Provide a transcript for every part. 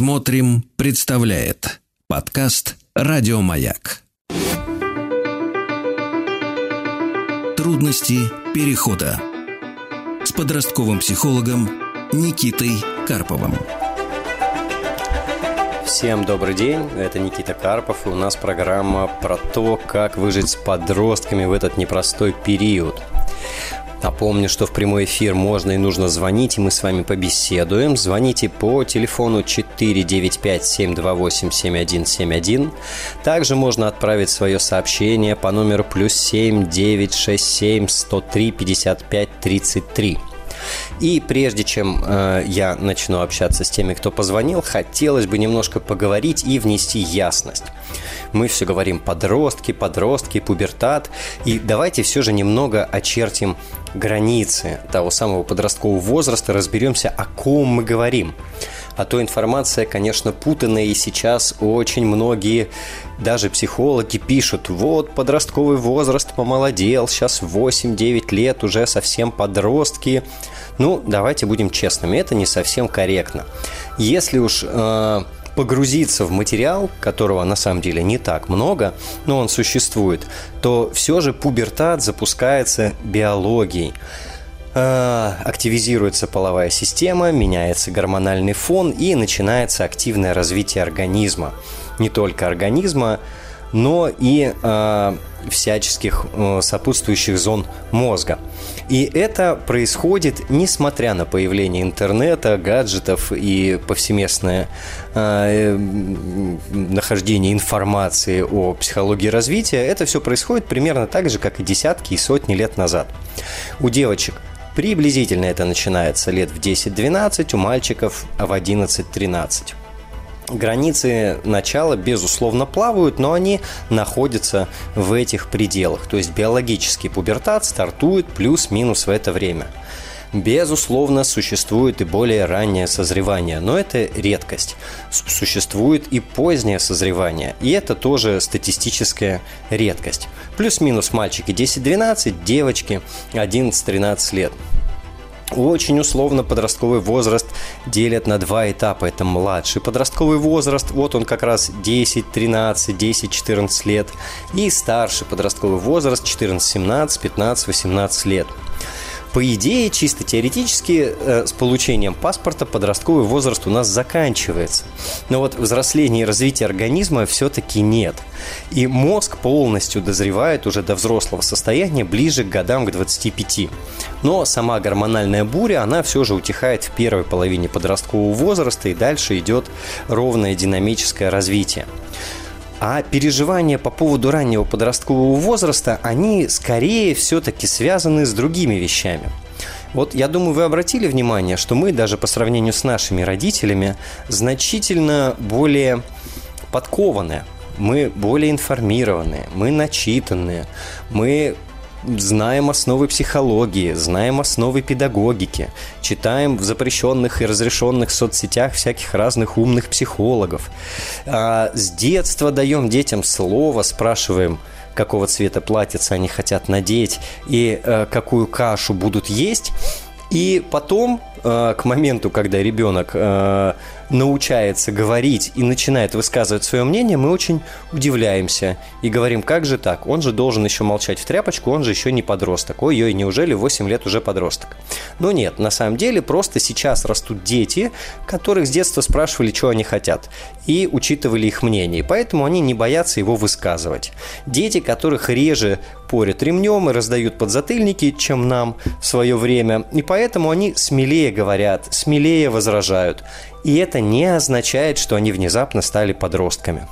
Смотрим, представляет подкаст Радиомаяк. Трудности перехода с подростковым психологом Никитой Карповым. Всем добрый день, это Никита Карпов, и у нас программа про то, как выжить с подростками в этот непростой период. Напомню, что в прямой эфир можно и нужно звонить, и мы с вами побеседуем. Звоните по телефону 495-728-7171. Также можно отправить свое сообщение по номеру плюс 7 967 103 55 33. И прежде чем э, я начну общаться с теми, кто позвонил, хотелось бы немножко поговорить и внести ясность. Мы все говорим подростки, подростки, пубертат. И давайте все же немного очертим границы того самого подросткового возраста, разберемся, о ком мы говорим. А то информация, конечно, путанная, и сейчас очень многие, даже психологи, пишут, вот подростковый возраст помолодел, сейчас 8-9 лет, уже совсем подростки. Ну, давайте будем честными, это не совсем корректно. Если уж э, погрузиться в материал, которого на самом деле не так много, но он существует, то все же пубертат запускается биологией. Э, активизируется половая система, меняется гормональный фон и начинается активное развитие организма. Не только организма, но и э, всяческих э, сопутствующих зон мозга. И это происходит несмотря на появление интернета, гаджетов и повсеместное нахождение информации о психологии развития. Это все происходит примерно так же, как и десятки и сотни лет назад. У девочек приблизительно это начинается лет в 10-12, у мальчиков в 11-13 границы начала, безусловно, плавают, но они находятся в этих пределах. То есть биологический пубертат стартует плюс-минус в это время. Безусловно, существует и более раннее созревание, но это редкость. Существует и позднее созревание, и это тоже статистическая редкость. Плюс-минус мальчики 10-12, девочки 11-13 лет. Очень условно подростковый возраст делят на два этапа. Это младший подростковый возраст, вот он как раз 10, 13, 10, 14 лет. И старший подростковый возраст 14, 17, 15, 18 лет. По идее, чисто теоретически, э, с получением паспорта подростковый возраст у нас заканчивается. Но вот взросление и развитие организма все-таки нет. И мозг полностью дозревает уже до взрослого состояния ближе к годам к 25. Но сама гормональная буря, она все же утихает в первой половине подросткового возраста и дальше идет ровное динамическое развитие. А переживания по поводу раннего подросткового возраста, они скорее все-таки связаны с другими вещами. Вот я думаю, вы обратили внимание, что мы даже по сравнению с нашими родителями значительно более подкованные, мы более информированные, мы начитанные, мы знаем основы психологии, знаем основы педагогики, читаем в запрещенных и разрешенных соцсетях всяких разных умных психологов. А с детства даем детям слово, спрашиваем, какого цвета платьица они хотят надеть и э, какую кашу будут есть. И потом, э, к моменту, когда ребенок э, научается говорить и начинает высказывать свое мнение, мы очень удивляемся и говорим, как же так? Он же должен еще молчать в тряпочку, он же еще не подросток. Ой-ой, неужели 8 лет уже подросток? Но нет, на самом деле просто сейчас растут дети, которых с детства спрашивали, что они хотят, и учитывали их мнение, поэтому они не боятся его высказывать. Дети, которых реже порят ремнем и раздают подзатыльники, чем нам в свое время, и поэтому они смелее говорят, смелее возражают. И это не означает, что они внезапно стали подростками.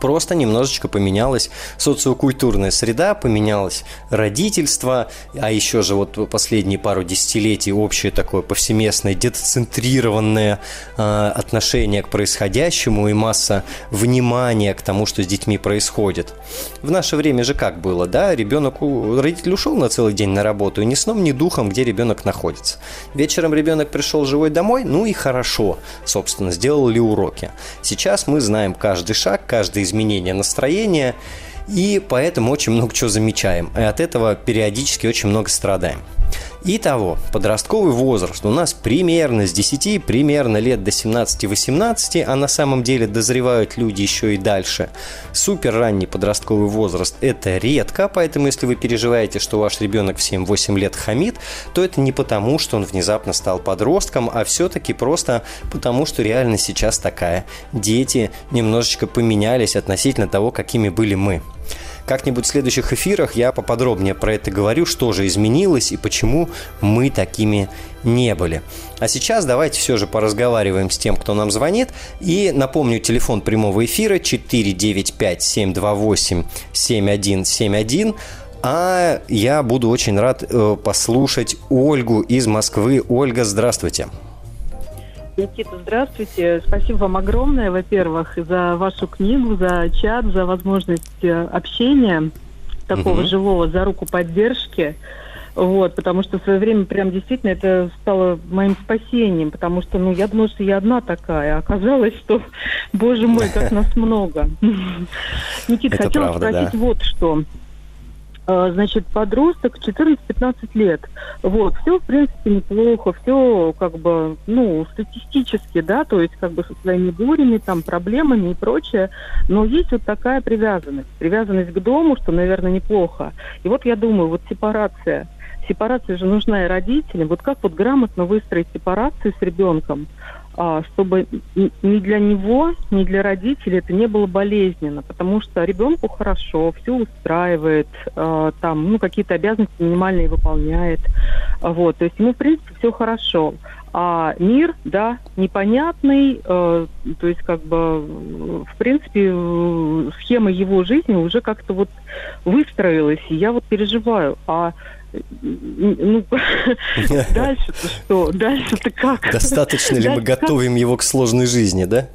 Просто немножечко поменялась социокультурная среда, поменялось родительство, а еще же вот последние пару десятилетий общее такое повсеместное детоцентрированное э, отношение к происходящему и масса внимания к тому, что с детьми происходит. В наше время же как было, да, ребенок, родитель ушел на целый день на работу, и ни сном, ни духом, где ребенок находится. Вечером ребенок пришел живой домой, ну и хорошо, собственно, сделал ли уроки. Сейчас мы знаем каждый шаг, каждый изменение настроения. И поэтому очень много чего замечаем. И от этого периодически очень много страдаем. Итого, подростковый возраст у нас примерно с 10, примерно лет до 17-18, а на самом деле дозревают люди еще и дальше. Супер ранний подростковый возраст – это редко, поэтому если вы переживаете, что ваш ребенок в 7-8 лет хамит, то это не потому, что он внезапно стал подростком, а все-таки просто потому, что реально сейчас такая. Дети немножечко поменялись относительно того, какими были мы. Как-нибудь в следующих эфирах я поподробнее про это говорю, что же изменилось и почему мы такими не были. А сейчас давайте все же поразговариваем с тем, кто нам звонит. И напомню, телефон прямого эфира 495-728-7171. А я буду очень рад э, послушать Ольгу из Москвы. Ольга, здравствуйте. Никита, здравствуйте. Спасибо вам огромное, во-первых, за вашу книгу, за чат, за возможность э, общения такого угу. живого, за руку поддержки. Вот, потому что в свое время прям действительно это стало моим спасением, потому что, ну, я думала, что я одна такая, а оказалось, что, боже мой, как нас много. Никита, хотела спросить вот что. А, значит, подросток 14-15 лет. Вот, все, в принципе, неплохо, все, как бы, ну, статистически, да, то есть, как бы, со своими бурями, там, проблемами и прочее, но есть вот такая привязанность, привязанность к дому, что, наверное, неплохо. И вот я думаю, вот сепарация, сепарация же нужна и родителям, вот как вот грамотно выстроить сепарацию с ребенком, чтобы ни для него, ни для родителей это не было болезненно, потому что ребенку хорошо, все устраивает, а, там, ну, какие-то обязанности минимальные выполняет, вот, то есть ему, в принципе, все хорошо. А мир, да, непонятный, э, то есть как бы, в принципе, схема его жизни уже как-то вот выстроилась, и я вот переживаю. А ну, дальше-то что? Дальше-то как? Достаточно ли мы готовим его к сложной жизни, да?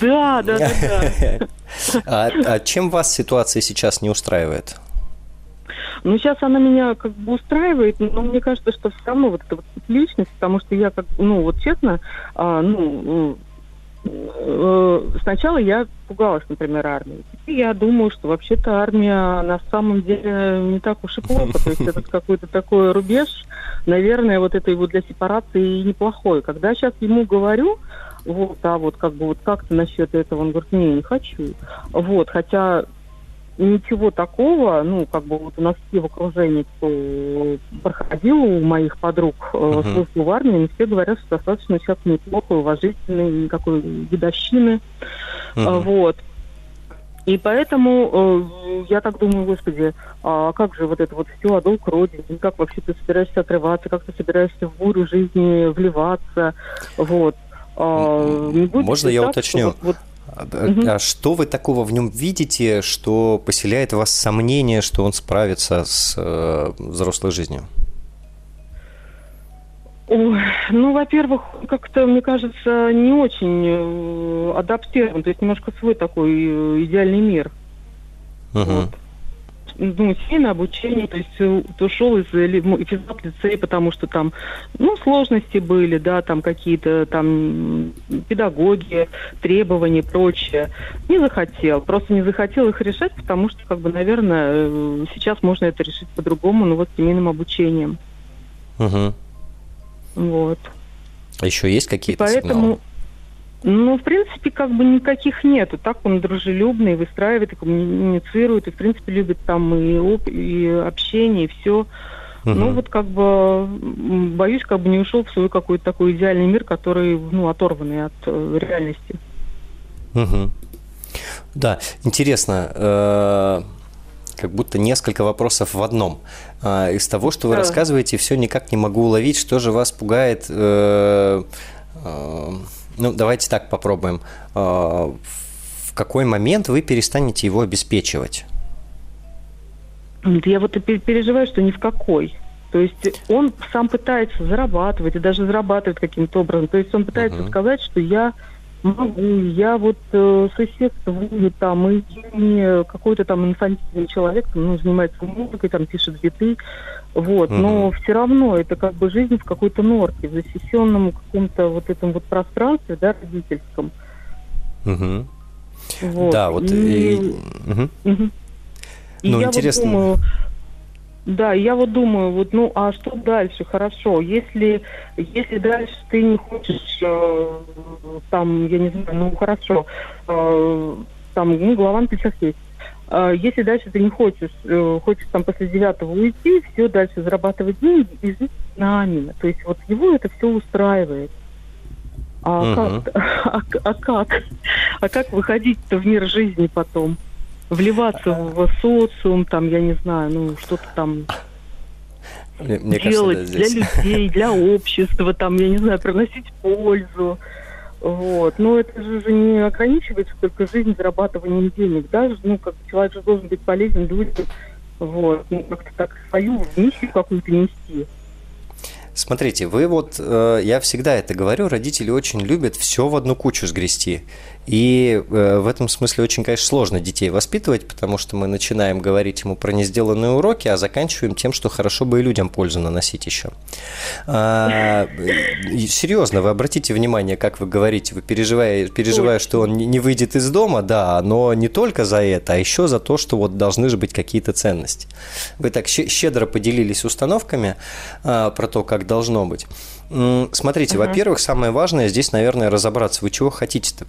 Да, да, да. А, а чем вас ситуация сейчас не устраивает? Ну, сейчас она меня как бы устраивает, но мне кажется, что все равно вот эта вот личность, потому что я как, ну, вот честно, а, ну, сначала я пугалась, например, армии. Теперь я думаю, что вообще-то армия на самом деле не так уж и плохо. То есть это какой-то такой рубеж, наверное, вот это его для сепарации неплохой. Когда сейчас ему говорю, вот, а вот как бы вот как-то насчет этого, он говорит, не, не хочу. Вот, хотя ничего такого, ну, как бы вот у нас все в окружении, кто проходил у моих подруг uh-huh. службу в армии, все говорят, что достаточно сейчас неплохо, уважительный, никакой дедовщины. Uh-huh. Вот. И поэтому э, я так думаю, господи, а как же вот это вот все, а долг родине, как вообще ты собираешься отрываться, как ты собираешься в бурю жизни вливаться, вот. А, не Можно я так, уточню? Вот, вот, Угу. А что вы такого в нем видите, что поселяет вас сомнение, что он справится с э, взрослой жизнью? Ну, во-первых, как-то, мне кажется, не очень э, адаптирован, то есть немножко свой такой э, идеальный мир. Угу. Вот ну, семейное обучение, то есть э, ушел из физкульт лицея, потому что там, ну, сложности были, да, там какие-то там педагоги, требования, прочее. Не захотел, просто не захотел их решать, потому что, как бы, наверное, э, сейчас можно это решить по-другому, ну, вот семейным обучением. Угу. Вот. А еще есть какие-то поэтому... сигналы? Ну, в принципе, как бы никаких нету. Так он дружелюбный, выстраивает и коммуницирует, и, в принципе, любит там и, оп- и общение, и все. Угу. Ну, вот как бы боюсь, как бы не ушел в свой какой-то такой идеальный мир, который, ну, оторванный от э, реальности. Угу. Да, интересно. Э- как будто несколько вопросов в одном. А, из того, что вы да. рассказываете, все никак не могу уловить, что же вас пугает э, э, ну, давайте так попробуем. А, в какой момент вы перестанете его обеспечивать? Я вот переживаю, что ни в какой. То есть он сам пытается зарабатывать и даже зарабатывает каким-то образом. То есть он пытается uh-huh. сказать, что я могу, я вот э, существую там, и не какой-то там инфантильный человек, ну, занимается музыкой, там пишет биты, вот, угу. но все равно это как бы жизнь в какой-то норке, в защищенном каком-то вот этом вот пространстве, да, родительском. Угу. Вот. Да, вот и... И... Угу. Угу. И ну, я интересно. Вот думаю, да, я вот думаю, вот, ну, а что дальше? Хорошо, если, если дальше ты не хочешь, э, там, я не знаю, ну, хорошо, э, там, ну, на плечах есть. Э, если дальше ты не хочешь, э, хочешь там после девятого уйти, все, дальше зарабатывать деньги и жить с нами. То есть вот его это все устраивает. А, угу. как, а, а как? А как выходить-то в мир жизни потом? вливаться в социум, там, я не знаю, ну, что-то там мне, мне делать кажется, да, здесь... для людей, для общества, там, я не знаю, приносить пользу. Вот. Но это же не ограничивается только жизнь зарабатыванием денег, да, ну, как человек же должен быть полезен людям, вот, ну, как-то так свою миссию какую-то нести. Смотрите, вы вот, э, я всегда это говорю, родители очень любят все в одну кучу сгрести. И э, в этом смысле очень, конечно, сложно детей воспитывать, потому что мы начинаем говорить ему про несделанные уроки, а заканчиваем тем, что хорошо бы и людям пользу наносить еще. А, серьезно, вы обратите внимание, как вы говорите, вы переживая, переживая, что он не выйдет из дома, да, но не только за это, а еще за то, что вот должны же быть какие-то ценности. Вы так щедро поделились установками а, про то, как должно быть. Смотрите, uh-huh. во-первых, самое важное здесь, наверное, разобраться, вы чего хотите-то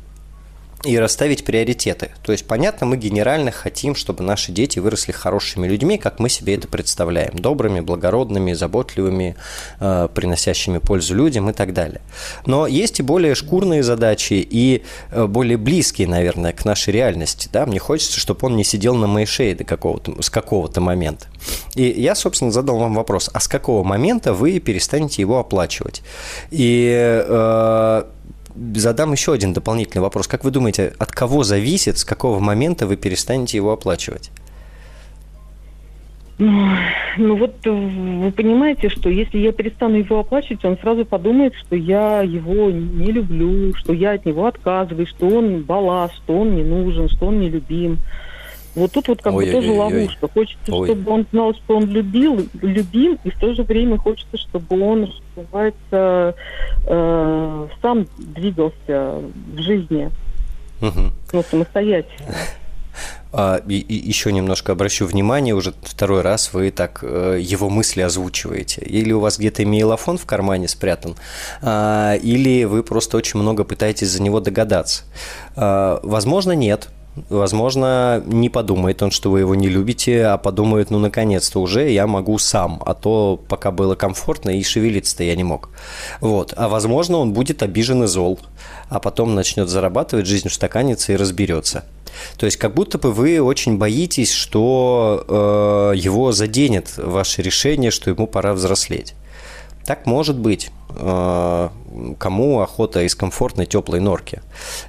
и расставить приоритеты. То есть, понятно, мы генерально хотим, чтобы наши дети выросли хорошими людьми, как мы себе это представляем. Добрыми, благородными, заботливыми, э, приносящими пользу людям и так далее. Но есть и более шкурные задачи, и э, более близкие, наверное, к нашей реальности. Да? Мне хочется, чтобы он не сидел на моей шее до какого-то, с какого-то момента. И я, собственно, задал вам вопрос, а с какого момента вы перестанете его оплачивать? И э, задам еще один дополнительный вопрос. Как вы думаете, от кого зависит, с какого момента вы перестанете его оплачивать? Ну, вот вы понимаете, что если я перестану его оплачивать, он сразу подумает, что я его не люблю, что я от него отказываюсь, что он балласт, что он не нужен, что он не любим. Вот тут вот как ой, бы ой, тоже ой, ловушка. Хочется, ой. чтобы он знал, что он любил, любим, и в то же время хочется, чтобы он, что называется, э, сам двигался в жизни. Угу. Ну, самостоятельно. А, и, и еще немножко обращу внимание, уже второй раз вы так э, его мысли озвучиваете. Или у вас где-то мейлофон в кармане спрятан, а, или вы просто очень много пытаетесь за него догадаться. А, возможно, нет. Возможно, не подумает он, что вы его не любите, а подумает, ну, наконец-то уже я могу сам, а то пока было комфортно и шевелиться-то я не мог. Вот. А возможно, он будет обижен и зол, а потом начнет зарабатывать, жизнь устаканится и разберется. То есть как будто бы вы очень боитесь, что э, его заденет ваше решение, что ему пора взрослеть. Так может быть. Э, кому охота из комфортной теплой норки.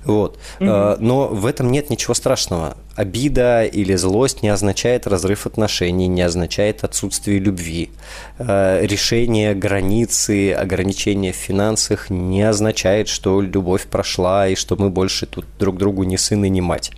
Вот. Угу. Но в этом нет ничего страшного. Обида или злость не означает разрыв отношений, не означает отсутствие любви. Э, решение границы, ограничения в финансах не означает, что любовь прошла и что мы больше тут друг другу не сын и не мать.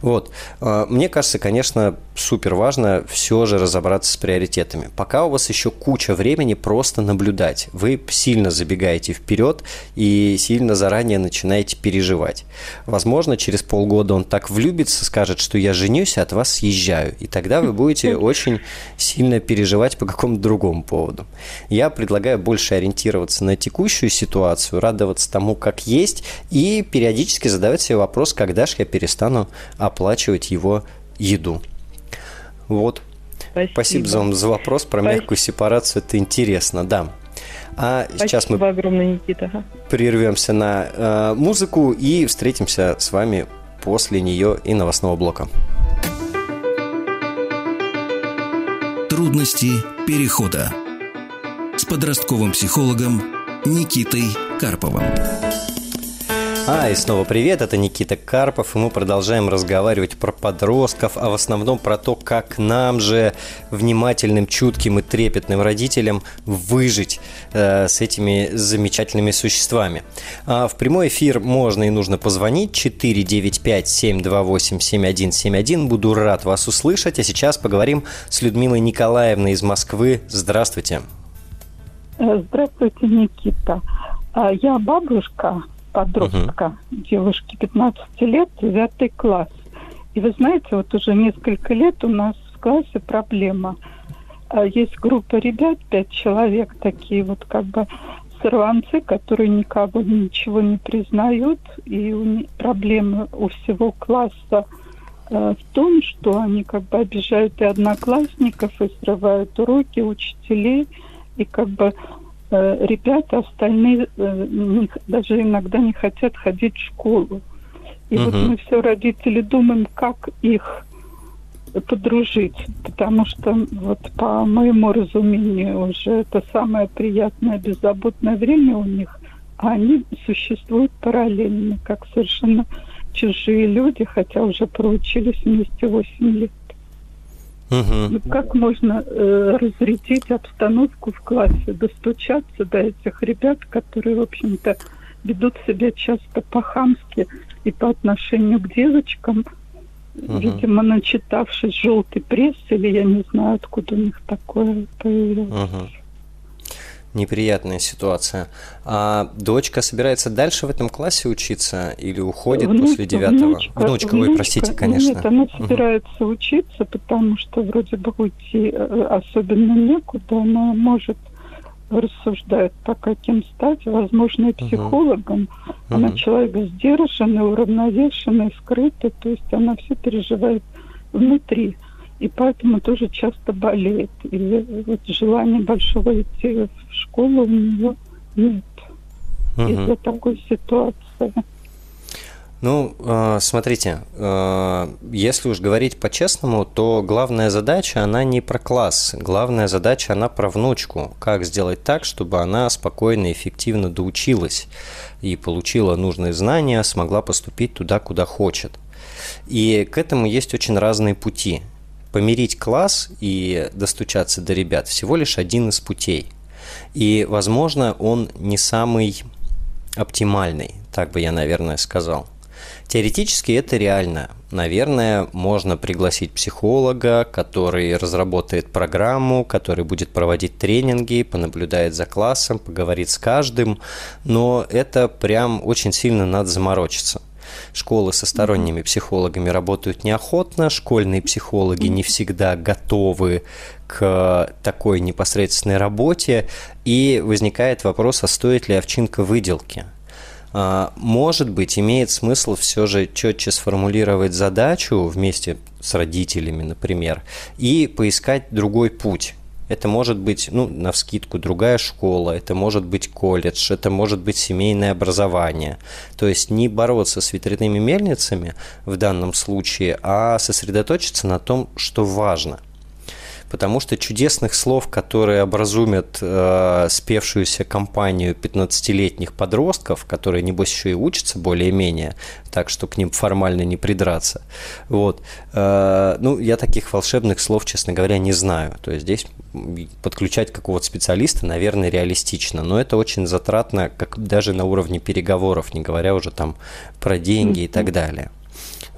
Вот. Мне кажется, конечно, супер важно все же разобраться с приоритетами. Пока у вас еще куча времени просто наблюдать. Вы сильно забегаете вперед и сильно заранее начинаете переживать. Возможно, через полгода он так влюбится, скажет, что я женюсь, а от вас съезжаю. И тогда вы будете очень сильно переживать по какому-то другому поводу. Я предлагаю больше ориентироваться на текущую ситуацию, радоваться тому, как есть, и периодически задавать себе вопрос, когда же я перестану оплачивать его еду. Вот. Спасибо, Спасибо за, за вопрос про Спасибо. мягкую сепарацию. Это интересно, да. А Спасибо сейчас мы огромное, Никита. прервемся на э, музыку и встретимся с вами после нее и новостного блока. Трудности перехода с подростковым психологом Никитой Карповым. А, и снова привет, это Никита Карпов, и мы продолжаем разговаривать про подростков, а в основном про то, как нам же, внимательным, чутким и трепетным родителям, выжить э, с этими замечательными существами. А в прямой эфир можно и нужно позвонить 495-728-7171, буду рад вас услышать, а сейчас поговорим с Людмилой Николаевной из Москвы. Здравствуйте. Здравствуйте, Никита. А, я бабушка, подростка, угу. девушки 15 лет, 9 класс. И вы знаете, вот уже несколько лет у нас в классе проблема. А есть группа ребят, пять человек, такие вот как бы сорванцы, которые никого ничего не признают, и у них проблемы у всего класса э, в том, что они как бы обижают и одноклассников, и срывают уроки учителей, и как бы ребята остальные э, даже иногда не хотят ходить в школу. И угу. вот мы все родители думаем, как их подружить, потому что вот по моему разумению уже это самое приятное, беззаботное время у них, а они существуют параллельно, как совершенно чужие люди, хотя уже проучились вместе 8 лет. Угу. Как можно э, разрядить обстановку в классе, достучаться до этих ребят, которые, в общем-то, ведут себя часто по-хамски и по отношению к девочкам – Угу. Видимо, начитавшись желтой прессы, или я не знаю, откуда у них такое появилось. Угу. Неприятная ситуация. А дочка собирается дальше в этом классе учиться или уходит внучка, после девятого? Внучка, внучка, ой, простите, конечно. Нет, она собирается угу. учиться, потому что вроде бы уйти э, особенно некуда. Она может рассуждает, по каким стать, возможно, и психологом. Uh-huh. Она uh-huh. человек сдержанный, уравновешенный, скрытый, то есть она все переживает внутри. И поэтому тоже часто болеет. И вот желания большого идти в школу у нее нет uh-huh. из-за такой ситуации. Ну, а, смотрите, а, если уж говорить по-честному, то главная задача, она не про класс. Главная задача, она про внучку. Как сделать так, чтобы она спокойно и эффективно доучилась и получила нужные знания, смогла поступить туда, куда хочет. И к этому есть очень разные пути. Помирить класс и достучаться до ребят всего лишь один из путей. И, возможно, он не самый оптимальный, так бы я, наверное, сказал. Теоретически это реально. Наверное, можно пригласить психолога, который разработает программу, который будет проводить тренинги, понаблюдает за классом, поговорит с каждым, но это прям очень сильно надо заморочиться. Школы со сторонними психологами работают неохотно, школьные психологи не всегда готовы к такой непосредственной работе, и возникает вопрос, а стоит ли овчинка выделки – а, может быть, имеет смысл все же четче сформулировать задачу вместе с родителями, например, и поискать другой путь. Это может быть, ну, на вскидку, другая школа, это может быть колледж, это может быть семейное образование. То есть не бороться с ветряными мельницами в данном случае, а сосредоточиться на том, что важно – потому что чудесных слов, которые образумят э, спевшуюся компанию 15-летних подростков, которые, небось, еще и учатся более-менее, так что к ним формально не придраться. Вот. Э, ну, я таких волшебных слов, честно говоря, не знаю. То есть здесь подключать какого-то специалиста, наверное, реалистично, но это очень затратно, как даже на уровне переговоров, не говоря уже там про деньги и так далее.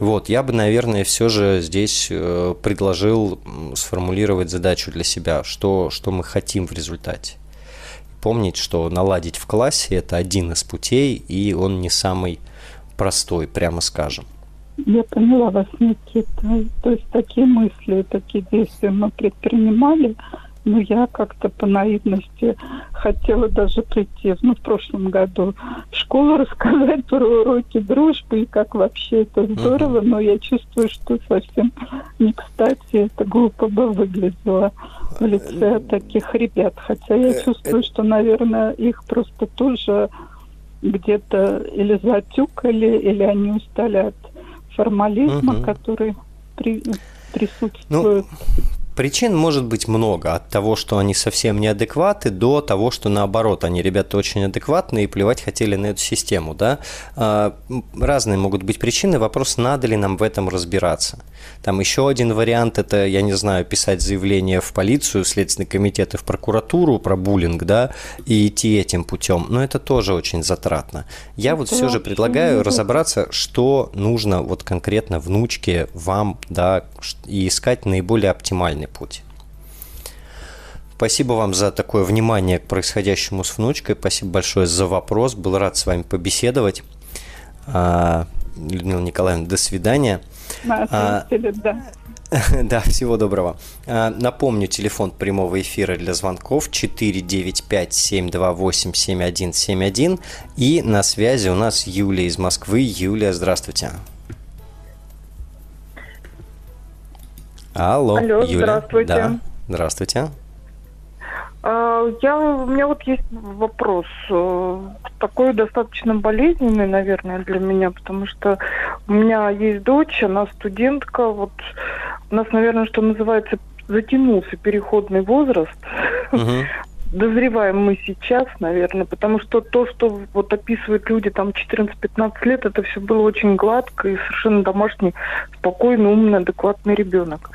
Вот, я бы, наверное, все же здесь э, предложил сформулировать задачу для себя, что, что мы хотим в результате. Помнить, что наладить в классе – это один из путей, и он не самый простой, прямо скажем. Я поняла вас, Никита. То есть такие мысли, такие действия мы предпринимали – ну, я как-то по наивности хотела даже прийти, ну, в прошлом году в школу рассказать про уроки дружбы и как вообще это здорово, но я чувствую, что совсем не кстати это глупо бы выглядело в лице таких ребят. Хотя я э, чувствую, что, наверное, их просто тоже где-то или затюкали, или они устали от формализма, который при, присутствует. Ну, Причин может быть много, от того, что они совсем неадекваты, до того, что наоборот, они ребята очень адекватные и плевать хотели на эту систему. Да? А, разные могут быть причины, вопрос, надо ли нам в этом разбираться. Там еще один вариант – это, я не знаю, писать заявление в полицию, в Следственный комитет и в прокуратуру про буллинг, да, и идти этим путем. Но это тоже очень затратно. Я вот все же предлагаю разобраться, что нужно вот конкретно внучке, вам, да, и искать наиболее оптимальный правильный путь. Спасибо вам за такое внимание к происходящему с внучкой. Спасибо большое за вопрос. Был рад с вами побеседовать. А, Людмила Николаевна, до свидания. А, да. Да, всего доброго. А, напомню, телефон прямого эфира для звонков 495-728-7171. И на связи у нас Юлия из Москвы. Юлия, здравствуйте. Алло, Алло, Юля. здравствуйте. Да, здравствуйте. А, Я, у меня вот есть вопрос, э, такой достаточно болезненный, наверное, для меня, потому что у меня есть дочь, она студентка, вот у нас, наверное, что называется, затянулся переходный возраст. Мгм. Дозреваем мы сейчас, наверное, потому что то, что вот описывают люди там 14-15 лет, это все было очень гладко и совершенно домашний, спокойный, умный, адекватный ребенок.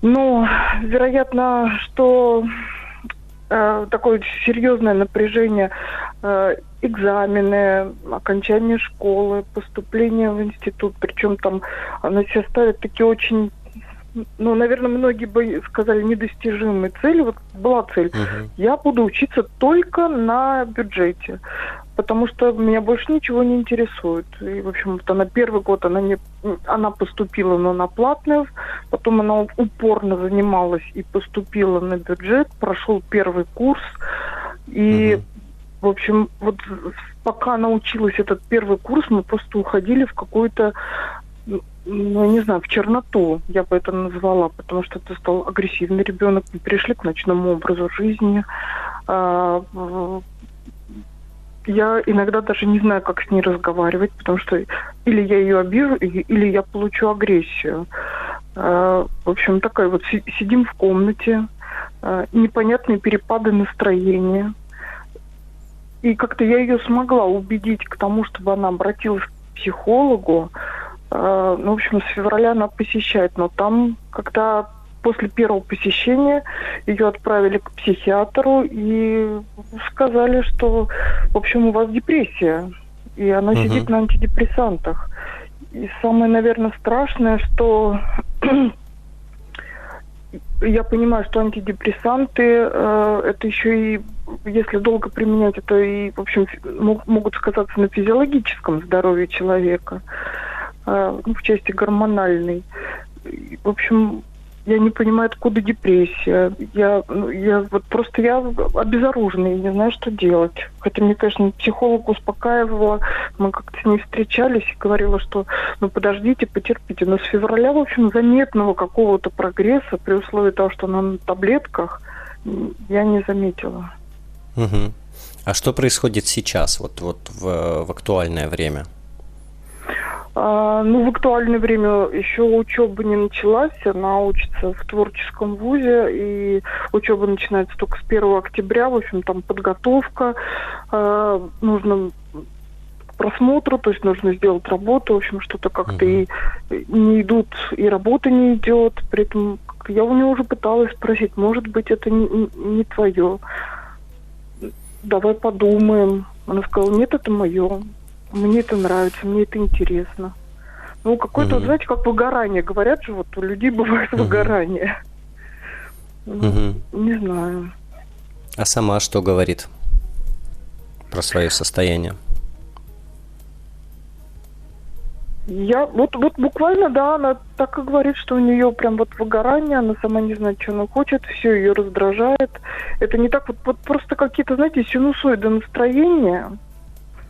Но, вероятно, что э, такое серьезное напряжение, э, экзамены, окончание школы, поступление в институт, причем там она себя ставит такие очень ну, наверное, многие бы сказали недостижимые цели. Вот была цель. Мгм. Я буду учиться только на бюджете, потому что меня больше ничего не интересует. И, в общем, вот она первый год она не, она поступила, но на платную, потом она упорно занималась и поступила на бюджет, прошел первый курс, и Мгм. в общем, вот пока она училась этот первый курс, мы просто уходили в какую-то, ну, не знаю, в черноту, я бы это назвала, потому что это стал агрессивный ребенок, мы перешли к ночному образу жизни. А, Я иногда даже не знаю, как с ней разговаривать, потому что или я ее обижу, или я получу агрессию. А, В общем, такая вот си- сидим в комнате, а, непонятные перепады настроения. И как-то я ее смогла убедить к тому, чтобы она обратилась к психологу. Э, Ну, в общем, с февраля она посещает, но там, когда после первого посещения ее отправили к психиатру и сказали, что, в общем, у вас депрессия, и она Мгм. сидит на антидепрессантах. И самое, наверное, страшное, что я понимаю, что антидепрессанты э, это еще и, если долго применять, это и, в общем, могут сказаться на физиологическом здоровье человека, э, ну, в части гормональной. В общем, я не понимаю, откуда депрессия. Я, ну, я вот просто я обезоружена, я не знаю, что делать. Хотя мне, конечно, психолог успокаивала, мы как-то с ней встречались и говорила, что ну подождите, потерпите. Но с февраля, в общем, заметного какого-то прогресса при условии того, что она на таблетках, я не заметила. Мгм. А что происходит сейчас, вот, вот в, в актуальное время? А, ну, в актуальное время еще учеба не началась, она учится в творческом вузе, и учеба начинается только с 1 октября, в общем, там подготовка, а, нужно просмотру, то есть нужно сделать работу, в общем, что-то как-то Мгм. и не идут, и работа не идет, при этом я у нее уже пыталась спросить, может быть, это не, не твое, давай подумаем. Она сказала, нет, это мое. Мне это нравится, мне это интересно. Ну, какое-то, Мгм. знаете, как выгорание. Говорят же, вот у людей бывает Мгм. выгорание. Ну, Мгм. Не знаю. А сама что говорит про свое состояние? Я вот, вот буквально, да, она так и говорит, что у нее прям вот выгорание, она сама не знает, что она хочет, все ее раздражает. Это не так вот, вот просто какие-то, знаете, синусоиды настроения.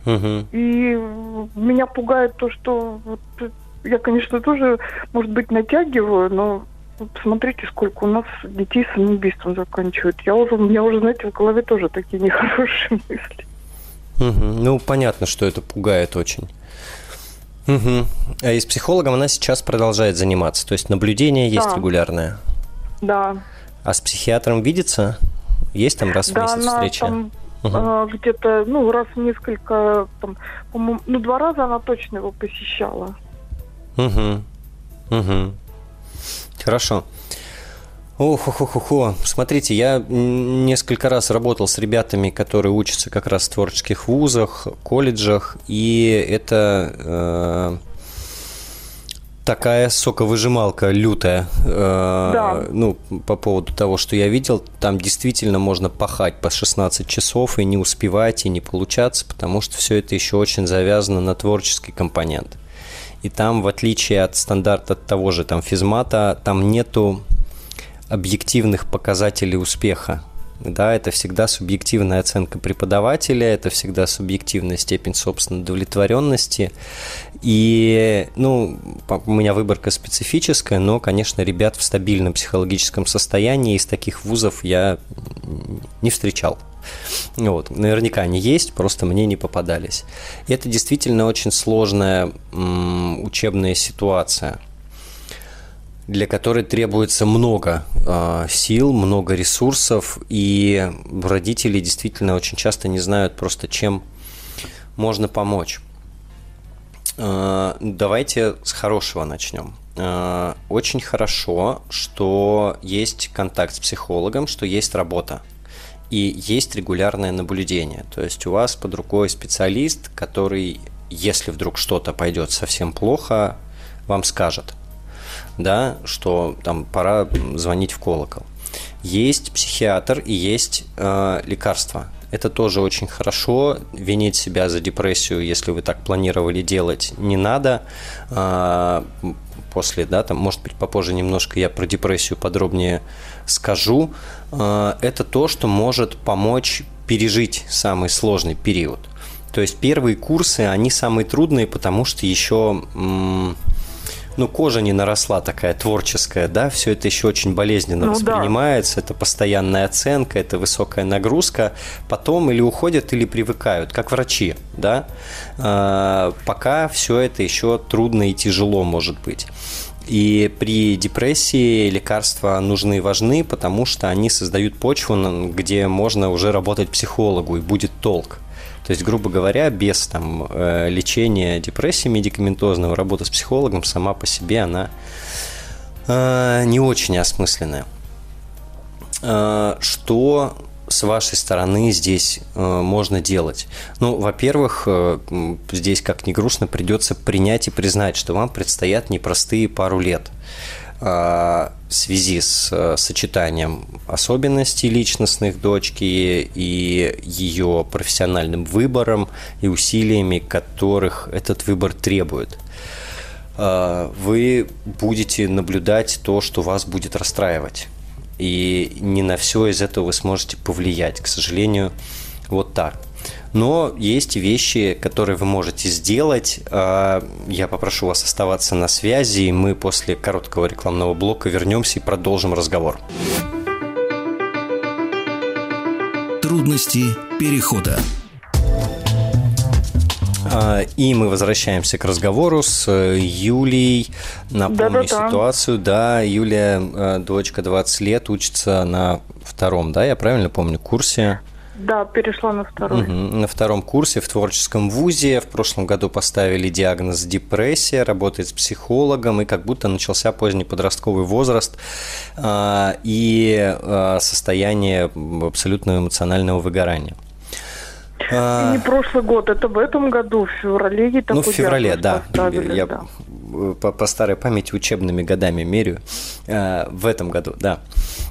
Мгм. И меня пугает то, что вот, я, конечно, тоже, может быть, натягиваю, но вот смотрите, сколько у нас детей самоубийством заканчивают. Я уже, у меня уже, знаете, в голове тоже такие нехорошие мысли. Мгм. Ну, понятно, что это пугает очень. Мгм. А и с психологом она сейчас продолжает заниматься, то есть наблюдение есть Да. регулярное. Да, А с психиатром видится? Есть там раз в да, месяц встреча? там Мгм. а, где-то, ну, раз в несколько, там, по-моему, ну, два раза она точно его посещала. Мгм. Мгм. Хорошо. ох ох ох ох ох. Смотрите, я несколько раз работал с ребятами, которые учатся как раз в творческих вузах, колледжах, и это э, такая соковыжималка лютая. э, Да. Ну, по поводу того, что я видел, там действительно можно пахать по 16 часов и не успевать, и не получаться, потому что все это еще очень завязано на творческий компонент. И там, в отличие от стандарта того же там физмата, там нету объективных показателей успеха. Да, это всегда субъективная оценка преподавателя, это всегда субъективная степень собственной удовлетворенности. И, ну, у меня выборка специфическая, но, конечно, ребят в стабильном психологическом состоянии из таких вузов я не встречал. Вот. Наверняка они есть, просто мне не попадались. И это действительно очень сложная м, учебная ситуация – для которой требуется много э, сил, много ресурсов, и родители действительно очень часто не знают просто, чем можно помочь. Э, давайте с хорошего начнем. Э, очень хорошо, что есть контакт с психологом, что есть работа и есть регулярное наблюдение. То есть у вас под рукой специалист, который, если вдруг что-то пойдет совсем плохо, вам скажет – да, что там пора звонить в колокол. Есть психиатр и есть э, лекарства. Это тоже очень хорошо. Винить себя за депрессию, если вы так планировали делать, не надо. Э, после, да, там, может быть, попозже немножко я про депрессию подробнее скажу. Э, это то, что может помочь пережить самый сложный период. То есть первые курсы, они самые трудные, потому что еще ну, кожа не наросла такая творческая, да, все это еще очень болезненно ну, воспринимается, да. это постоянная оценка, это высокая нагрузка, потом или уходят, или привыкают, как врачи, да, а, пока все это еще трудно и тяжело может быть. И при депрессии лекарства нужны и важны, потому что они создают почву, где можно уже работать психологу, и будет толк. То есть, грубо говоря, без там, э, лечения депрессии медикаментозного, работа с психологом сама по себе, она э, не очень осмысленная. Э, что с вашей стороны здесь можно делать? Ну, во-первых, здесь, как ни грустно, придется принять и признать, что вам предстоят непростые пару лет – в связи с э, сочетанием особенностей личностных дочки и ее профессиональным выбором и усилиями, которых этот выбор требует. А, вы будете наблюдать то, что вас будет расстраивать. И не на все из этого вы сможете повлиять. К сожалению, вот так. Но есть вещи, которые вы можете сделать. А, я попрошу вас оставаться на связи, и мы после короткого рекламного блока вернемся и продолжим разговор. Трудности перехода. А, и мы возвращаемся к разговору с э, Юлией. Напомню Да-да-да. ситуацию. Да, Юлия, э, дочка 20 лет, учится на втором, да, я правильно помню, курсе? Да, перешла на второй. Угу. На втором курсе в творческом вузе. В прошлом году поставили диагноз депрессия, работает с психологом, и как будто начался поздний подростковый возраст э, и э, состояние абсолютного эмоционального выгорания. А... Не прошлый год, это в этом году, в феврале. Ну, в феврале, да. Я да. По, по старой памяти учебными годами мерю. Э, в этом году, да.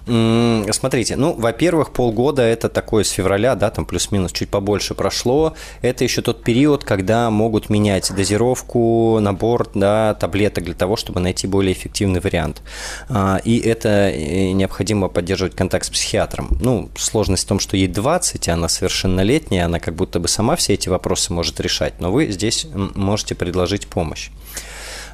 Смотрите, ну, во-первых, полгода это такое с февраля, да, там плюс-минус чуть побольше прошло. Это еще тот период, когда могут менять дозировку, набор, да, таблеток для того, чтобы найти более эффективный вариант. А, и это э, необходимо поддерживать контакт с психиатром. Ну, сложность в том, что ей 20, она совершеннолетняя, она как будто бы сама все эти вопросы может решать, но вы здесь можете предложить помощь.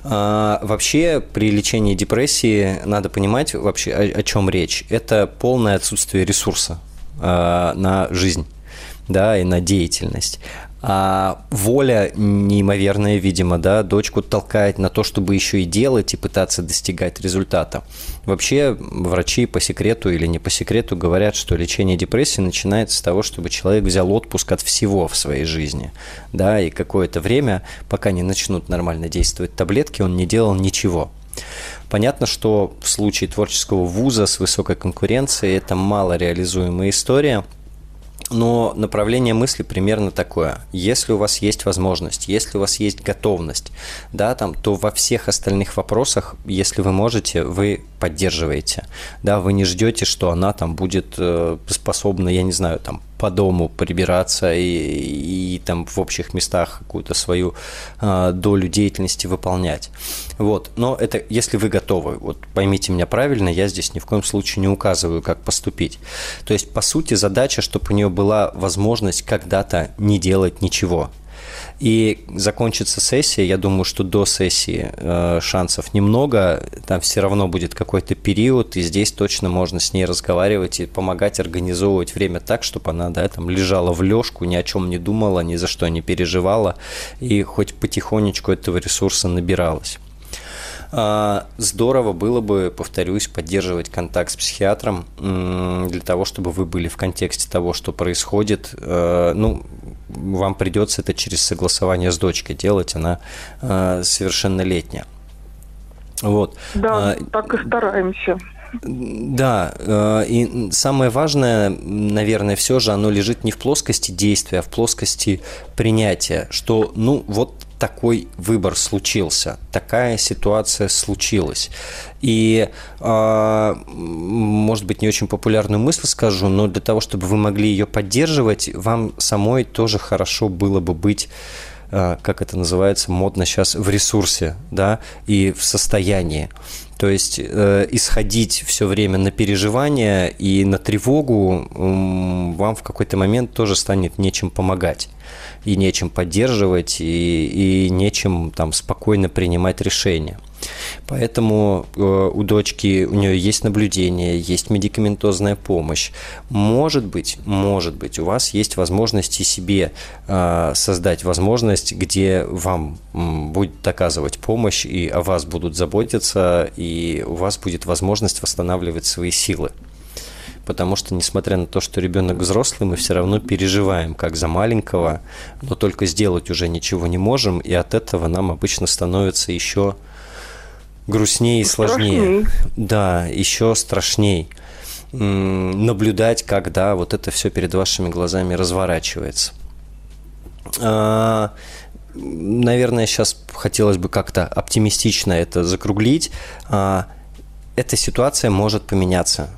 А, вообще при лечении депрессии надо понимать вообще о, о чем речь. Это полное отсутствие ресурса а, на жизнь да, и на деятельность а воля неимоверная, видимо, да, дочку толкает на то, чтобы еще и делать и пытаться достигать результата. Вообще врачи по секрету или не по секрету говорят, что лечение депрессии начинается с того, чтобы человек взял отпуск от всего в своей жизни, да, и какое-то время, пока не начнут нормально действовать таблетки, он не делал ничего. Понятно, что в случае творческого вуза с высокой конкуренцией это мало реализуемая история – но направление мысли примерно такое. Если у вас есть возможность, если у вас есть готовность, да, там, то во всех остальных вопросах, если вы можете, вы поддерживаете. Да, вы не ждете, что она там будет э, способна, я не знаю, там, по дому прибираться и, и там в общих местах какую-то свою э, долю деятельности выполнять. Вот. Но это если вы готовы. Вот поймите меня правильно, я здесь ни в коем случае не указываю, как поступить. То есть, по сути, задача, чтобы у нее была возможность когда-то не делать ничего. И закончится сессия, я думаю, что до сессии э, шансов немного, там все равно будет какой-то период, и здесь точно можно с ней разговаривать и помогать организовывать время так, чтобы она да, там лежала в лёжку, ни о чем не думала, ни за что не переживала, и хоть потихонечку этого ресурса набиралась. А, здорово было бы, повторюсь, поддерживать контакт с психиатром для того, чтобы вы были в контексте того, что происходит. Э, ну, вам придется это через согласование с дочкой делать, она э, совершеннолетняя. Вот. Да, а, так и стараемся. Да, э, и самое важное, наверное, все же оно лежит не в плоскости действия, а в плоскости принятия, что, ну, вот такой выбор случился, такая ситуация случилась. И, э, может быть, не очень популярную мысль скажу, но для того, чтобы вы могли ее поддерживать, вам самой тоже хорошо было бы быть э, как это называется модно сейчас, в ресурсе, да, и в состоянии. То есть э, исходить все время на переживания и на тревогу э, вам в какой-то момент тоже станет нечем помогать и нечем поддерживать и, и нечем там спокойно принимать решения. Поэтому э, у дочки, у нее есть наблюдение, есть медикаментозная помощь. Может быть, может быть, у вас есть возможность и себе э, создать возможность, где вам будет оказывать помощь, и о вас будут заботиться, и у вас будет возможность восстанавливать свои силы потому что, несмотря на то, что ребенок взрослый, мы все равно переживаем, как за маленького, но только сделать уже ничего не можем, и от этого нам обычно становится еще грустнее и сложнее. Страшней. Да, еще страшней наблюдать, когда вот это все перед вашими глазами разворачивается. А, наверное, сейчас хотелось бы как-то оптимистично это закруглить. А, эта ситуация может поменяться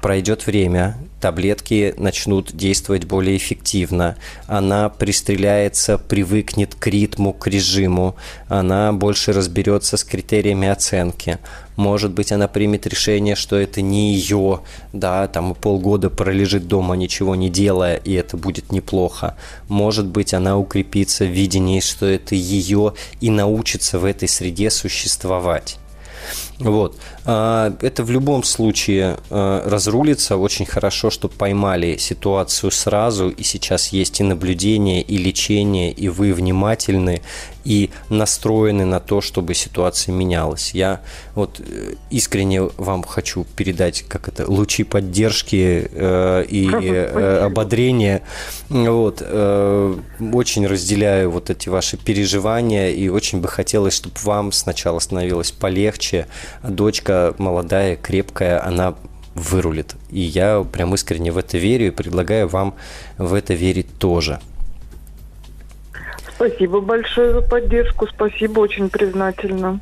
пройдет время, таблетки начнут действовать более эффективно, она пристреляется, привыкнет к ритму, к режиму, она больше разберется с критериями оценки. Может быть, она примет решение, что это не ее, да, там полгода пролежит дома, ничего не делая, и это будет неплохо. Может быть, она укрепится в видении, что это ее, и научится в этой среде существовать. Вот. А, это в любом случае а, разрулится. Очень хорошо, что поймали ситуацию сразу, и сейчас есть и наблюдение, и лечение, и вы внимательны, и настроены на то, чтобы ситуация менялась. Я вот э, искренне вам хочу передать, как это, лучи поддержки э, и э, ободрения. Вот, э, очень разделяю вот эти ваши переживания, и очень бы хотелось, чтобы вам сначала становилось полегче, дочка молодая, крепкая, она вырулит. И я прям искренне в это верю и предлагаю вам в это верить тоже. Спасибо большое за поддержку, спасибо, очень признательна.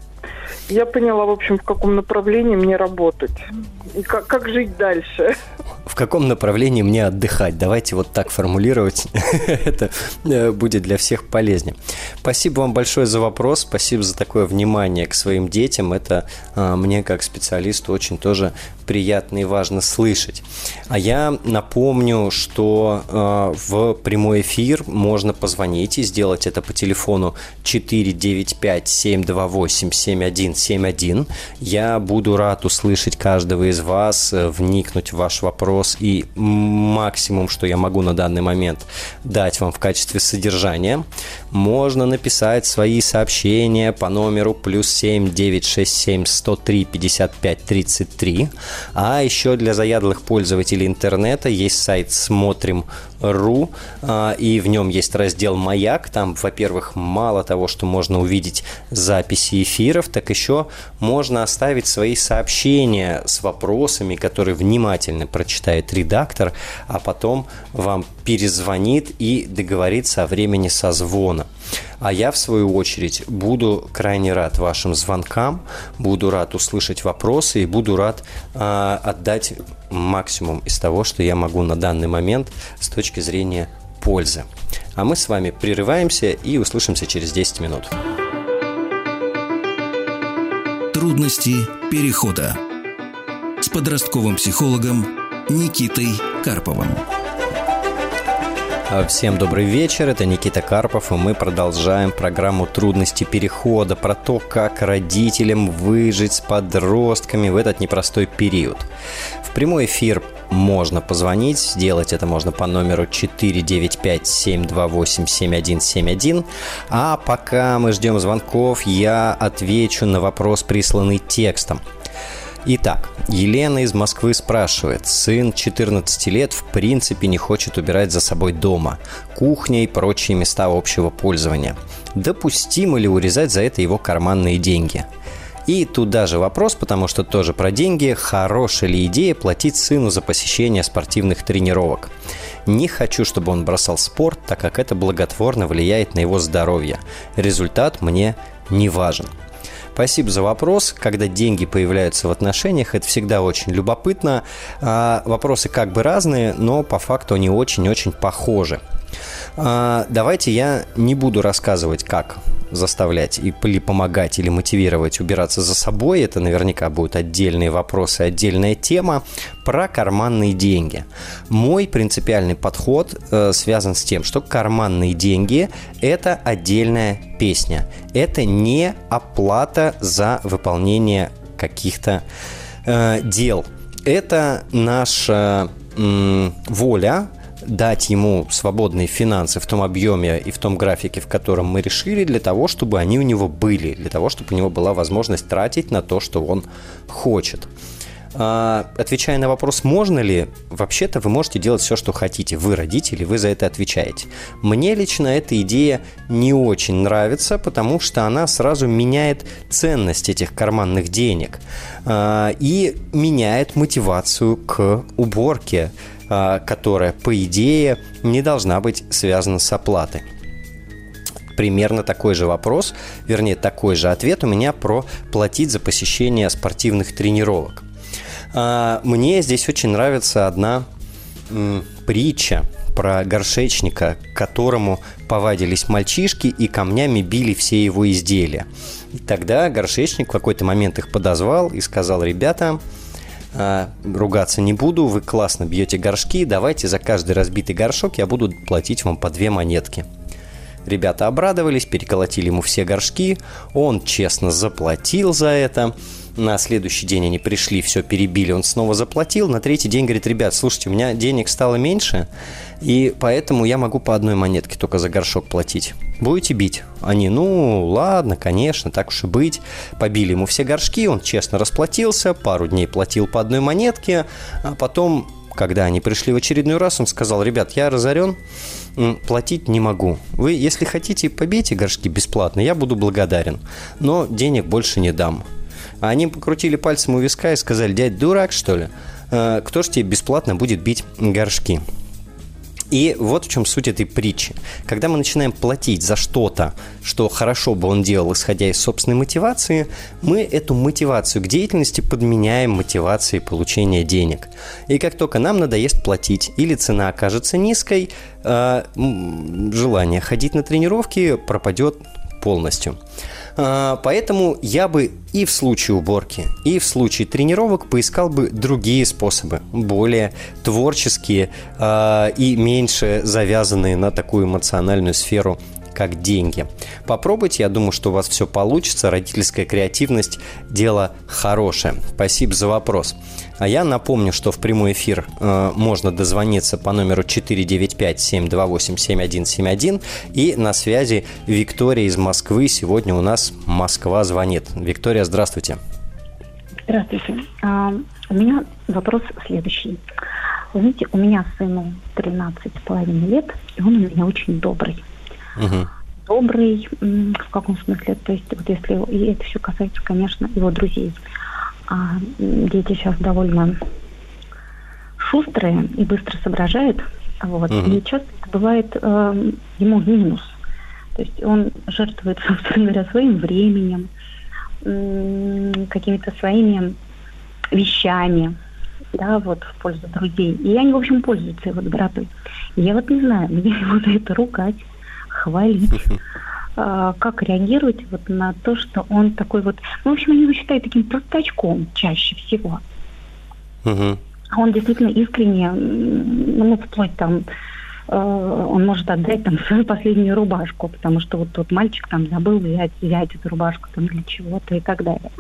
Я поняла, в общем, в каком направлении мне работать и как, как жить дальше. В каком направлении мне отдыхать? Давайте вот так формулировать. Это э, будет для всех полезнее. Спасибо вам большое за вопрос. Спасибо за такое внимание к своим детям. Это а, мне как специалисту очень тоже приятно и важно слышать. А я напомню, что э, в прямой эфир можно позвонить и сделать это по телефону 495-728-7171. Я буду рад услышать каждого из вас, э, вникнуть в ваш вопрос и максимум, что я могу на данный момент дать вам в качестве содержания. Можно написать свои сообщения по номеру плюс 7 967 103 55 33 а еще для заядлых пользователей интернета есть сайт смотрим.ру, а, и в нем есть раздел «Маяк». Там, во-первых, мало того, что можно увидеть записи эфиров, так еще можно оставить свои сообщения с вопросами, которые внимательно прочитает редактор, а потом вам перезвонит и договорится о времени созвона. А я, в свою очередь, буду крайне рад вашим звонкам, буду рад услышать вопросы и буду рад э, отдать максимум из того, что я могу на данный момент с точки зрения пользы. А мы с вами прерываемся и услышимся через 10 минут. Трудности перехода с подростковым психологом Никитой Карповым. А, всем добрый вечер, это Никита Карпов, и мы продолжаем программу «Трудности перехода» про то, как родителям выжить с подростками в этот непростой период. В прямой эфир можно позвонить, сделать это можно по номеру 495-728-7171. А пока мы ждем звонков, я отвечу на вопрос, присланный текстом – Итак, Елена из Москвы спрашивает. Сын 14 лет в принципе не хочет убирать за собой дома, кухня и прочие места общего пользования. Допустимо ли урезать за это его карманные деньги? И туда же вопрос, потому что тоже про деньги. Хорошая ли идея платить сыну за посещение спортивных тренировок? Не хочу, чтобы он бросал спорт, так как это благотворно влияет на его здоровье. Результат мне не важен. Спасибо за вопрос. Когда деньги появляются в отношениях, это всегда очень любопытно. А, вопросы как бы разные, но по факту они очень-очень похожи. А, давайте я не буду рассказывать, как заставлять или помогать, или мотивировать убираться за собой. Это наверняка будут отдельные вопросы, отдельная тема про карманные деньги. Мой принципиальный подход э, связан с тем, что карманные деньги – это отдельная песня. Это не оплата за выполнение каких-то э, дел. Это наша э, воля, дать ему свободные финансы в том объеме и в том графике, в котором мы решили, для того, чтобы они у него были, для того, чтобы у него была возможность тратить на то, что он хочет. А, отвечая на вопрос, можно ли, вообще-то вы можете делать все, что хотите. Вы родители, вы за это отвечаете. Мне лично эта идея не очень нравится, потому что она сразу меняет ценность этих карманных денег а, и меняет мотивацию к уборке которая, по идее, не должна быть связана с оплатой. Примерно такой же вопрос, вернее, такой же ответ у меня про платить за посещение спортивных тренировок. А, мне здесь очень нравится одна притча про горшечника, которому повадились мальчишки и камнями били все его изделия. И тогда горшечник в какой-то момент их подозвал и сказал, ребята, а, ругаться не буду, вы классно бьете горшки, давайте за каждый разбитый горшок я буду платить вам по две монетки. Ребята обрадовались, переколотили ему все горшки, он честно заплатил за это. На следующий день они пришли, все перебили, он снова заплатил. На третий день говорит, ребят, слушайте, у меня денег стало меньше, и поэтому я могу по одной монетке только за горшок платить. Будете бить? Они, ну, ладно, конечно, так уж и быть. Побили ему все горшки, он честно расплатился, пару дней платил по одной монетке, а потом когда они пришли в очередной раз, он сказал, ребят, я разорен, платить не могу. Вы, если хотите, побейте горшки бесплатно, я буду благодарен, но денег больше не дам. А они покрутили пальцем у виска и сказали, дядь, дурак, что ли? «Э, кто ж тебе бесплатно будет бить горшки? И вот в чем суть этой притчи. Когда мы начинаем платить за что-то, что хорошо бы он делал, исходя из собственной мотивации, мы эту мотивацию к деятельности подменяем мотивацией получения денег. И как только нам надоест платить или цена окажется низкой, э, желание ходить на тренировки пропадет полностью. А, поэтому я бы и в случае уборки, и в случае тренировок поискал бы другие способы, более творческие а, и меньше завязанные на такую эмоциональную сферу как деньги. Попробуйте, я думаю, что у вас все получится. Родительская креативность – дело хорошее. Спасибо за вопрос. А я напомню, что в прямой эфир э, можно дозвониться по номеру 495-728-7171. И на связи Виктория из Москвы. Сегодня у нас Москва звонит. Виктория, здравствуйте. Здравствуйте. А, у меня вопрос следующий. Вы знаете, у меня сыну 13,5 лет, и он у меня очень добрый. Угу. Добрый, в каком смысле? То есть, вот если и это все касается, конечно, его друзей. А дети сейчас довольно шустрые и быстро соображают. Вот. Угу. И часто это бывает э, ему минус. То есть он жертвует, собственно говоря, своим временем, э, какими-то своими вещами, да, вот в пользу друзей. И они, в общем, пользуются его добротой. я вот не знаю, мне его за это ругать, хвалить, а, как реагировать вот на то, что он такой вот... Ну, в общем, они его считают таким простачком чаще всего. А он действительно искренне, ну, вплоть там, э, он может отдать там свою последнюю рубашку, потому что вот тот мальчик там забыл взять, взять эту рубашку там для чего-то и так далее.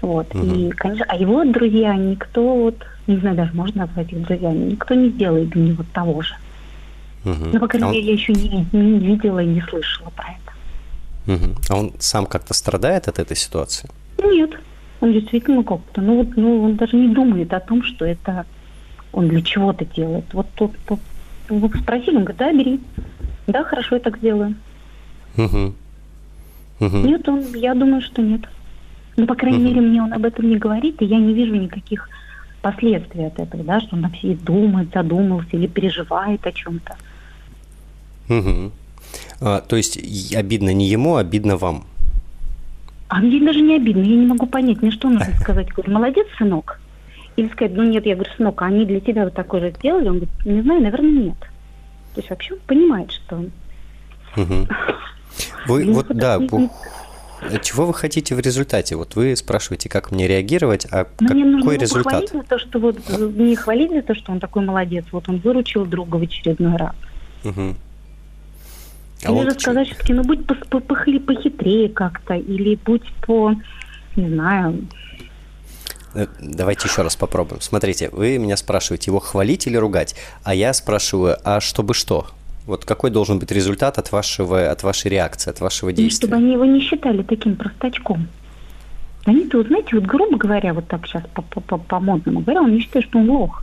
Вот. Угу. И, конечно, а его друзья, никто вот, не знаю, даже можно назвать их друзьями, никто не сделает для него того же. Угу. Ну, по крайней а мере, он... я еще не, не видела и не слышала про это. Угу. А он сам как-то страдает от этой ситуации? Нет. Он действительно как-то, ну вот, ну, он даже не думает о том, что это он для чего-то делает. Вот тут, тут вы спросили, он говорит, да, бери. Да, хорошо, я так сделаю. Угу. Угу. Нет, он, я думаю, что нет. Ну, по крайней угу. мере, мне он об этом не говорит, и я не вижу никаких последствий от этого, да, что он вообще думает, задумался или переживает о чем-то. Угу. А, то есть обидно не ему, обидно вам? А мне даже не обидно, я не могу понять, мне что нужно сказать? Говорю, молодец, сынок. Или сказать, ну нет, я говорю, сынок, а они для тебя вот такое же сделали? Он говорит, не знаю, наверное, нет. То есть вообще он понимает, что... Угу. Вы, вот, да, жизни... Чего вы хотите в результате? Вот вы спрашиваете, как мне реагировать, а ну, какой нужно результат? Хвалить за то, что вот не хвалить за то, что он такой молодец, вот он выручил друга в очередной раз. Угу. А или вот рассказать все-таки, ну будь по, по, похитрее как-то, или будь по, не знаю. Э, давайте еще раз попробуем. Смотрите, вы меня спрашиваете, его хвалить или ругать, а я спрашиваю, а чтобы что? Вот какой должен быть результат от, вашего, от вашей реакции, от вашего ну, действия? чтобы они его не считали таким простачком. Они-то, вот, знаете, вот грубо говоря, вот так сейчас по-модному говоря, он не считает, что он лох.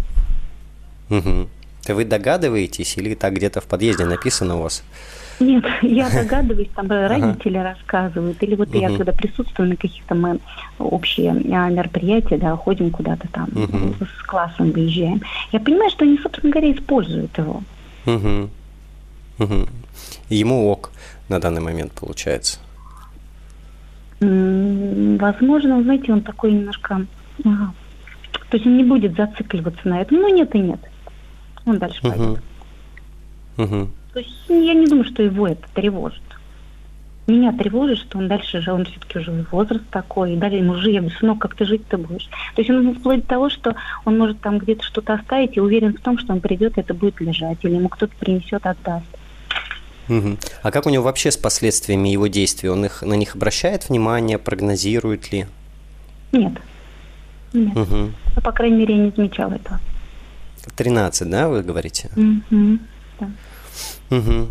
Угу. Вы догадываетесь или так где-то в подъезде написано у вас? Нет, я догадываюсь, там родители ага. рассказывают, или вот угу. я когда присутствую на каких-то мы общие а, мероприятия, да, ходим куда-то там, угу. с классом выезжаем. Я понимаю, что они, собственно говоря, используют его. Угу. Угу. Ему ок на данный момент получается. Возможно, знаете, он такой немножко... Ага. То есть он не будет зацикливаться на этом. Ну, нет и нет. Он дальше угу. пойдет. Угу. То есть я не думаю, что его это тревожит. Меня тревожит, что он дальше же, он все-таки уже возраст такой, и далее ему же, я говорю, сынок, как ты жить-то будешь? То есть он вплоть до того, что он может там где-то что-то оставить и уверен в том, что он придет, и это будет лежать, или ему кто-то принесет, отдаст. Угу. А как у него вообще с последствиями его действий? Он их, на них обращает внимание, прогнозирует ли? Нет. Нет. Угу. Ну, по крайней мере, я не замечала этого. 13, да, вы говорите? Угу. Угу.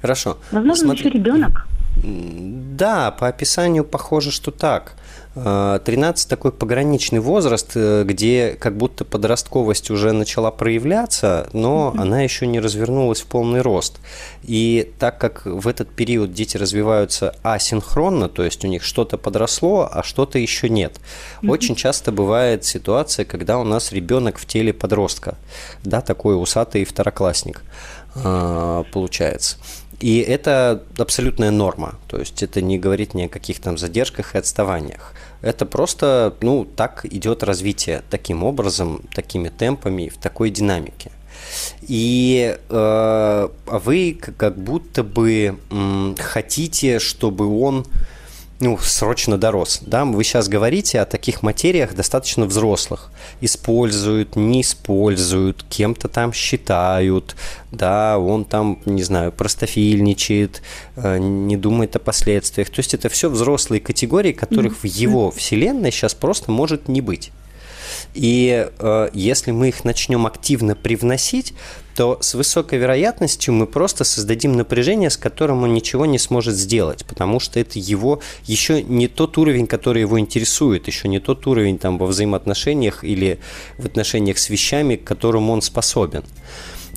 Хорошо. Возможно, Смотри... еще ребенок. Да, по описанию похоже, что так. 13 такой пограничный возраст, э, где как будто подростковость уже начала проявляться, но mm-hmm. она еще не развернулась в полный рост. И так как в этот период дети развиваются асинхронно, то есть у них что-то подросло, а что-то еще нет. Mm-hmm. Очень часто бывает ситуация, когда у нас ребенок в теле подростка, да, такой усатый второклассник а, получается. И это абсолютная норма. То есть это не говорит ни о каких там задержках и отставаниях. Это просто, ну, так идет развитие таким образом, такими темпами, в такой динамике. И э, вы как будто бы м, хотите, чтобы он ну, срочно дорос. Да? Вы сейчас говорите о таких материях достаточно взрослых. Используют, не используют, кем-то там считают, да, он там, не знаю, простофильничает, э, не думает о последствиях. То есть это все взрослые категории, которых в его вселенной сейчас просто может не быть. И э, если мы их начнем активно привносить, то с высокой вероятностью мы просто создадим напряжение, с которым он ничего не сможет сделать, потому что это его еще не тот уровень, который его интересует, еще не тот уровень там во взаимоотношениях или в отношениях с вещами, к которым он способен.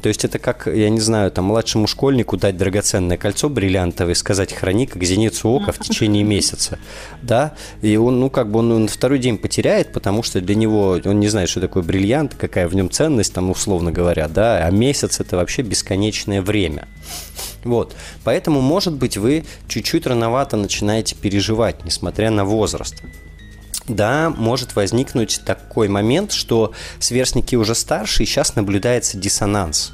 То есть это как, я не знаю, там младшему школьнику дать драгоценное кольцо бриллиантовое и сказать «храни как зеницу ока в течение месяца». Да? И он, ну, как бы он, он второй день потеряет, потому что для него, он не знает, что такое бриллиант, какая в нем ценность, там, условно говоря, да, а месяц – это вообще бесконечное время. Вот. Поэтому, может быть, вы чуть-чуть рановато начинаете переживать, несмотря на возраст да, может возникнуть такой момент, что сверстники уже старше, и сейчас наблюдается диссонанс.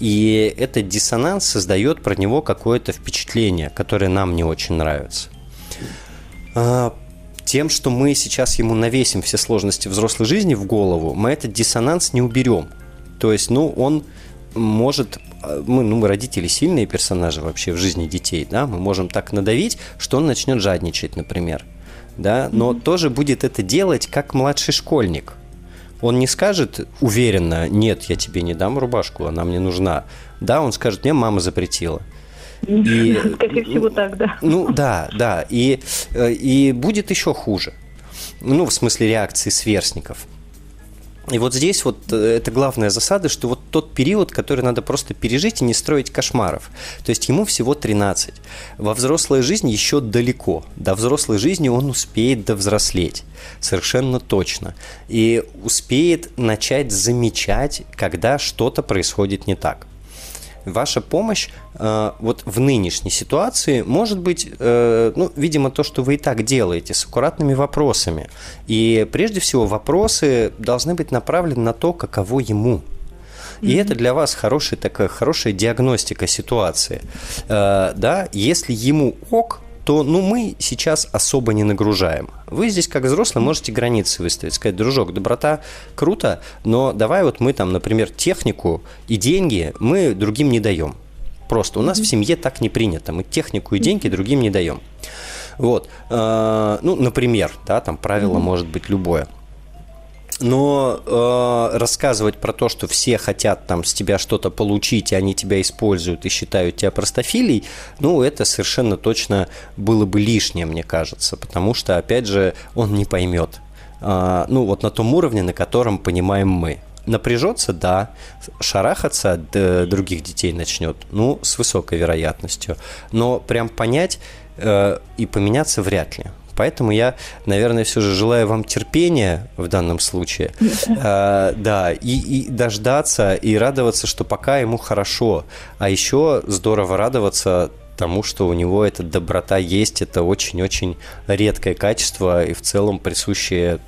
И этот диссонанс создает про него какое-то впечатление, которое нам не очень нравится. А, тем, что мы сейчас ему навесим все сложности взрослой жизни в голову, мы этот диссонанс не уберем. То есть, ну, он может а, мы, ну, мы родители сильные персонажи вообще в жизни детей, да, мы можем так надавить, что он начнет жадничать, например да, но mm-hmm. тоже будет это делать как младший школьник. Он не скажет уверенно, нет, я тебе не дам рубашку, она мне нужна. Да, он скажет, мне мама запретила. И, Скорее всего, так, да. Ну, да, да. И, э, и будет еще хуже. Ну, в смысле реакции сверстников. И вот здесь вот э, это главная засада, что вот тот период, который надо просто пережить и не строить кошмаров. То есть ему всего 13. Во взрослой жизни еще далеко. До взрослой жизни он успеет довзрослеть. Совершенно точно. И успеет начать замечать, когда что-то происходит не так ваша помощь э, вот в нынешней ситуации может быть, э, ну, видимо, то, что вы и так делаете, с аккуратными вопросами. И прежде всего вопросы должны быть направлены на то, каково ему. И mm-hmm. это для вас хорошая такая хорошая диагностика ситуации. Э, да, если ему ок, то ну, мы сейчас особо не нагружаем. Вы здесь, как взрослый, можете границы выставить, сказать, дружок, доброта круто, но давай вот мы там, например, технику и деньги мы другим не даем. Просто у нас mm-hmm. в семье так не принято. Мы технику и деньги другим не даем. Вот. Э, ну, например, да, там правило mm-hmm. может быть любое. Но э, рассказывать про то, что все хотят там с тебя что-то получить, и они тебя используют и считают тебя простофилей, ну, это совершенно точно было бы лишнее, мне кажется, потому что, опять же, он не поймет. Э, ну, вот на том уровне, на котором понимаем мы. Напряжется, да. Шарахаться от других детей начнет, ну, с высокой вероятностью. Но прям понять э, и поменяться вряд ли. Поэтому я, наверное, все же желаю вам терпения в данном случае. А, да, и, и дождаться, и радоваться, что пока ему хорошо. А еще здорово радоваться тому, что у него эта доброта есть, это очень-очень редкое качество и в целом присущее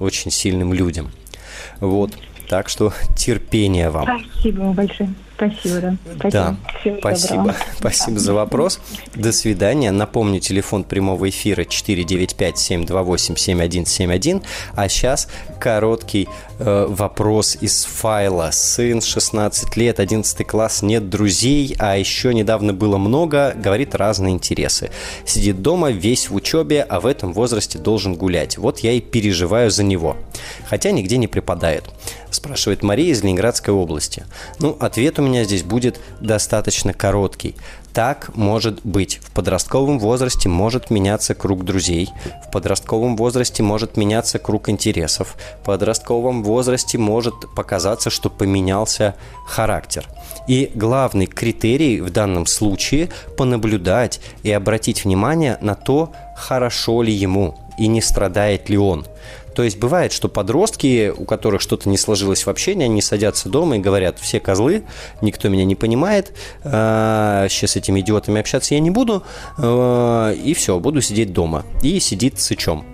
очень сильным людям. Вот. Так что терпения вам. Спасибо большое. Спасибо, да. Спасибо. Да, Всего спасибо. Доброго. Спасибо за вопрос. До свидания. Напомню, телефон прямого эфира 495-728-7171. А сейчас короткий э, вопрос из файла. Сын 16 лет, 11 класс, нет друзей, а еще недавно было много, говорит разные интересы. Сидит дома, весь в учебе, а в этом возрасте должен гулять. Вот я и переживаю за него. Хотя нигде не преподает. Спрашивает Мария из Ленинградской области. Ну, ответ у меня здесь будет достаточно короткий. Так может быть. В подростковом возрасте может меняться круг друзей. В подростковом возрасте может меняться круг интересов. В подростковом возрасте может показаться, что поменялся характер. И главный критерий в данном случае – понаблюдать и обратить внимание на то, хорошо ли ему и не страдает ли он – то есть бывает, что подростки, у которых что-то не сложилось в общении, они садятся дома и говорят, все козлы, никто меня не понимает, сейчас с этими идиотами общаться я не буду, а, и все, буду сидеть дома. И сидит сычом.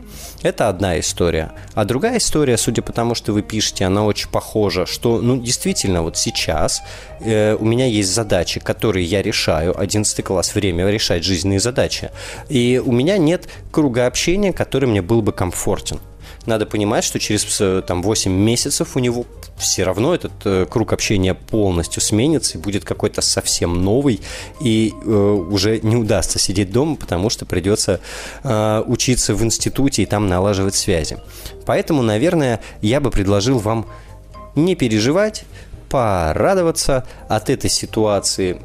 Это одна история. А другая история, судя по тому, что вы пишете, она очень похожа, что, ну, действительно, вот сейчас э, у меня есть задачи, которые я решаю. 11 класс, время решать жизненные задачи. И у меня нет круга общения, который мне был бы комфортен надо понимать, что через э, там, 8 месяцев у него все равно этот э, круг общения полностью сменится и будет какой-то совсем новый, и э, уже не удастся сидеть дома, потому что придется э, учиться в институте и там налаживать связи. Поэтому, наверное, я бы предложил вам не переживать, порадоваться от этой ситуации,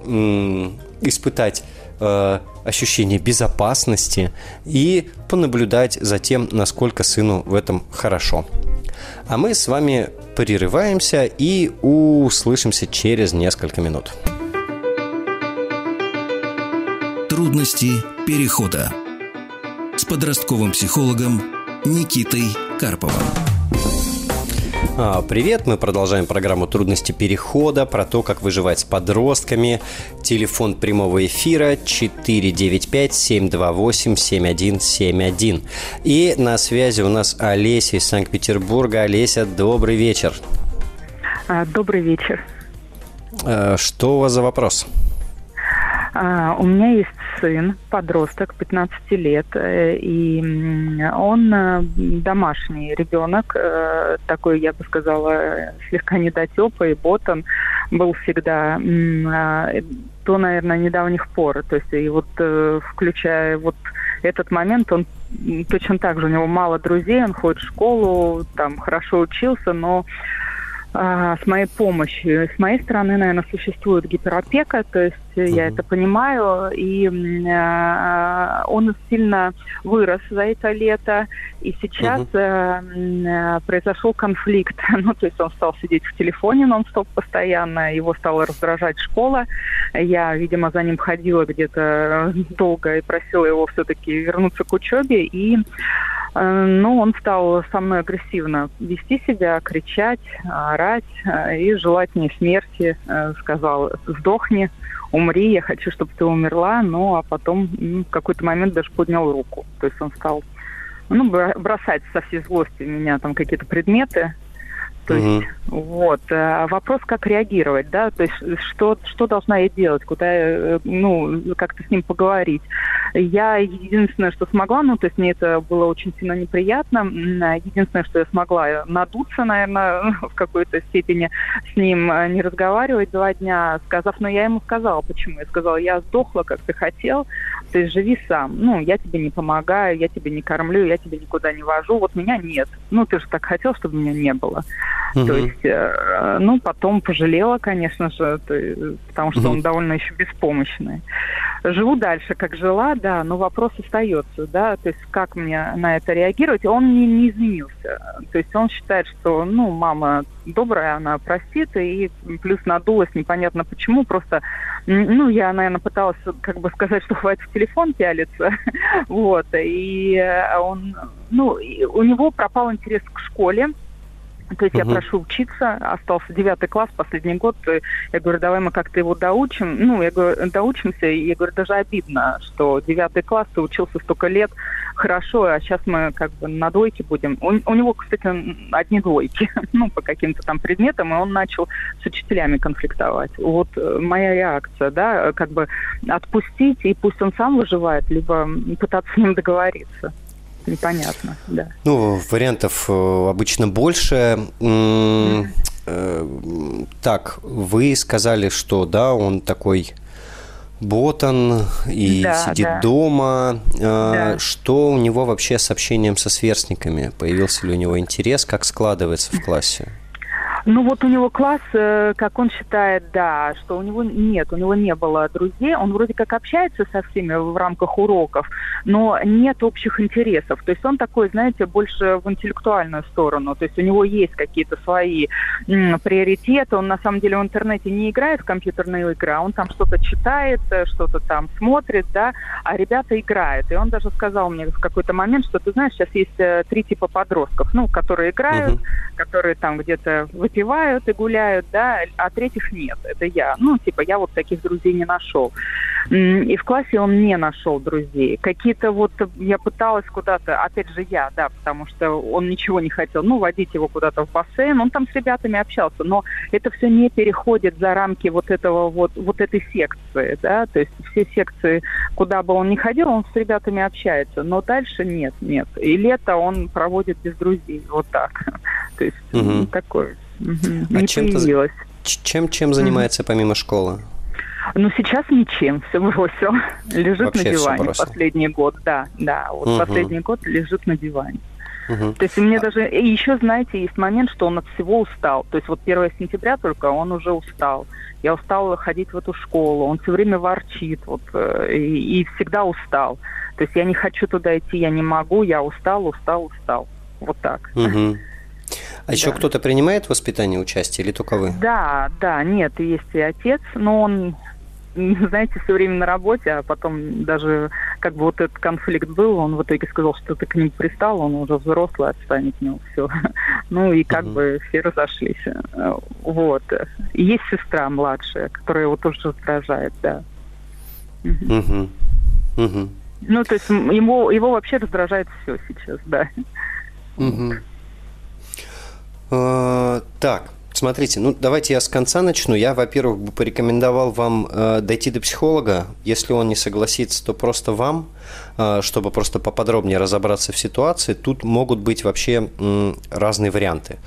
испытать э, ощущение безопасности и понаблюдать за тем, насколько сыну в этом хорошо. А мы с вами прерываемся и услышимся через несколько минут. Трудности перехода с подростковым психологом Никитой Карповым. А, привет, мы продолжаем программу «Трудности перехода» про то, как выживать с подростками. Телефон прямого эфира 495-728-7171. И на связи у нас Олеся из Санкт-Петербурга. Олеся, добрый вечер. А, добрый вечер. А, что у вас за вопрос? У меня есть сын, подросток, 15 лет, э, и он э, домашний ребенок, э, такой, я бы сказала, слегка недотепый, ботан, был всегда а, до, наверное, недавних пор. То есть, и вот включая вот этот момент, он точно так же, у него мало друзей, он ходит в школу, там хорошо учился, но а, с моей помощью. С моей стороны, наверное, существует гиперопека, то есть uh-huh. я это понимаю, и э, он сильно вырос за это лето, и сейчас uh-huh. э, произошел конфликт. ну, то есть он стал сидеть в телефоне нон-стоп постоянно, его стала раздражать школа. Я, видимо, за ним ходила где-то долго и просила его все-таки вернуться к учебе, и Э, ну, он стал со мной агрессивно вести себя, кричать, орать э, и желать мне смерти. Э, сказал, сдохни, умри, я хочу, чтобы ты умерла. Ну, а потом ну, в какой-то момент даже поднял руку. То есть он стал ну, бросать со всей злости меня там какие-то предметы, то угу. есть, вот. А вопрос, как реагировать, да, то есть что, что должна я делать, куда, э, ну, как-то с ним поговорить. Я единственное, что смогла, ну, то есть мне это было очень сильно неприятно, единственное, что я смогла надуться, наверное, в какой-то степени с ним, э, не разговаривать два дня, сказав, но я ему сказала, почему. Я сказала, я сдохла, как ты хотел, ты живи сам. Ну, я тебе не помогаю, я тебе не кормлю, я тебе никуда не вожу, вот меня нет. Ну, ты же так хотел, чтобы меня не было. Угу. То есть, э, ну, потом пожалела, конечно же, то, потому что угу. он довольно еще беспомощный. Живу дальше, как жила, да, но вопрос остается, да, то есть как мне на это реагировать. Он не, не изменился. То есть он считает, что, ну, мама добрая, она простит, и плюс надулась непонятно почему, просто, ну, я, наверное, пыталась как бы сказать, что хватит в телефон пялиться, вот, и он, ну, у него пропал интерес к школе, то есть угу. я прошу учиться, остался девятый класс, последний год. Я говорю, давай мы как-то его доучим. Ну, я говорю, доучимся. И я говорю, даже обидно, что девятый класс, ты учился столько лет, хорошо, а сейчас мы как бы на двойке будем. У, у него, кстати, одни двойки, ну, по каким-то там предметам, и он начал с учителями конфликтовать. Вот э, моя реакция, да, как бы отпустить, и пусть он сам выживает, либо пытаться с ним договориться непонятно, да. Ну, вариантов э, обычно больше. Mm. Так, вы сказали, что да, он такой ботан и да, сидит да. дома. Да. Что у него вообще с общением со сверстниками? Появился ли у него интерес? Как складывается в классе? Ну вот у него класс, э, как он считает, да, что у него нет, у него не было друзей, он вроде как общается со всеми в рамках уроков, но нет общих интересов. То есть он такой, знаете, больше в интеллектуальную сторону. То есть у него есть какие-то свои м, приоритеты. Он на самом деле в интернете не играет в компьютерные игры, а он там что-то читает, э, что-то там смотрит, да, а ребята играют. И он даже сказал мне в какой-то момент, что ты знаешь, сейчас есть э, три типа подростков, ну, которые играют, uh-huh. которые там где-то выпивают и гуляют, да, а третьих нет. Это я. Ну, типа, я вот таких друзей не нашел. И в классе он не нашел друзей. Какие-то вот я пыталась куда-то, опять же я, да, потому что он ничего не хотел, ну, водить его куда-то в бассейн. Он там с ребятами общался, но это все не переходит за рамки вот этого вот, вот этой секции, да, то есть все секции, куда бы он ни ходил, он с ребятами общается, но дальше нет, нет. И лето он проводит без друзей, вот так. То есть угу. такое. Угу. А чем, чем, чем занимается помимо школы? Ну, сейчас ничем, все бросил. Лежит Вообще на диване последний год, да, да. Вот угу. последний год лежит на диване. Угу. То есть мне а... даже... И еще, знаете, есть момент, что он от всего устал. То есть вот 1 сентября только он уже устал. Я устала ходить в эту школу. Он все время ворчит вот, э, и, и всегда устал. То есть я не хочу туда идти, я не могу, я устал, устал, устал. Вот так. Угу. А еще да. кто-то принимает в воспитании участие или только вы? Да, да, нет, есть и отец, но он знаете, все время на работе, а потом даже как бы вот этот конфликт был, он в итоге сказал, что ты к нему пристал, он уже взрослый, отстань от него, все. Ну и как бы все разошлись. Вот. И есть сестра младшая, которая его тоже раздражает, да. Угу. Угу. Ну, то есть ему, его вообще раздражает все сейчас, да. Угу. А, так, Смотрите, ну давайте я с конца начну. Я, во-первых, бы порекомендовал вам э, дойти до психолога. Если он не согласится, то просто вам, э, чтобы просто поподробнее разобраться в ситуации. Тут могут быть вообще разные варианты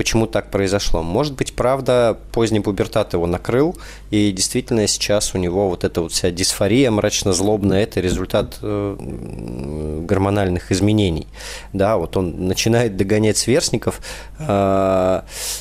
почему так произошло. Может быть, правда, поздний пубертат его накрыл, и действительно сейчас у него вот эта вот вся дисфория мрачно-злобная, это результат э, гормональных изменений. Да, вот он начинает догонять сверстников, э,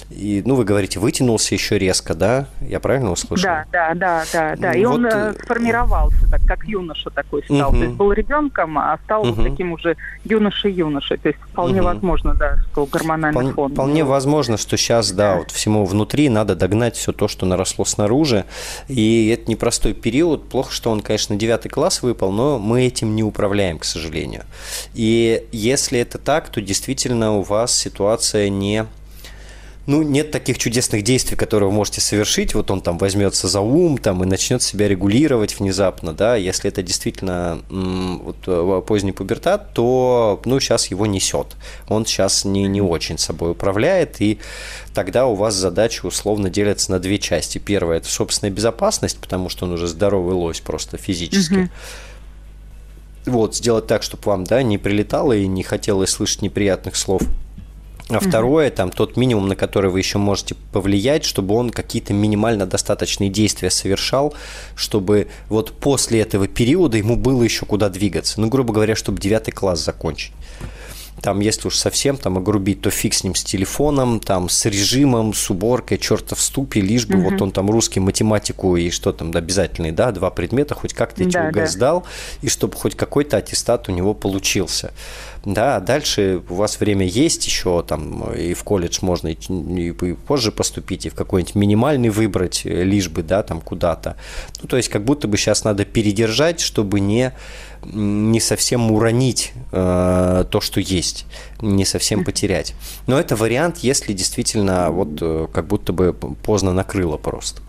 и, ну, вы говорите, вытянулся еще резко, да? Я правильно услышал? Да, да, да, да, да. И вот... он э, сформировался, так как юноша такой стал. Угу. То есть был ребенком, а стал угу. таким уже юношей-юношей. То есть вполне угу. возможно, да, что гормональный вполне, фон. Вполне возможно возможно, что сейчас, да, вот всему внутри надо догнать все то, что наросло снаружи. И это непростой период. Плохо, что он, конечно, девятый класс выпал, но мы этим не управляем, к сожалению. И если это так, то действительно у вас ситуация не ну, нет таких чудесных действий, которые вы можете совершить. Вот он там возьмется за ум там, и начнет себя регулировать внезапно, да. Если это действительно вот, э, поздний пубертат, то, ну, сейчас его несет. Он сейчас не, не очень собой управляет, и тогда у вас задача условно делится на две части. Первая – это собственная безопасность, потому что он уже здоровый лось просто физически. Угу вот, сделать так, чтобы вам, да, не прилетало и не хотелось слышать неприятных слов. А второе, там тот минимум, на который вы еще можете повлиять, чтобы он какие-то минимально достаточные действия совершал, чтобы вот после этого периода ему было еще куда двигаться. Ну, грубо говоря, чтобы девятый класс закончить. Там, если уж совсем там огрубить, то фиг с ним с телефоном, там, с режимом, с уборкой, черта в ступе, лишь бы угу. вот он там русский, математику и что там обязательные, да, два предмета, хоть как-то эти да, УГ да. сдал, и чтобы хоть какой-то аттестат у него получился. Да, а дальше у вас время есть еще, там, и в колледж можно и, и позже поступить, и в какой-нибудь минимальный выбрать, лишь бы, да, там, куда-то. Ну, то есть, как будто бы сейчас надо передержать, чтобы не не совсем уронить э, то, что есть, не совсем потерять. Но это вариант, если действительно вот э, как будто бы поздно накрыло просто.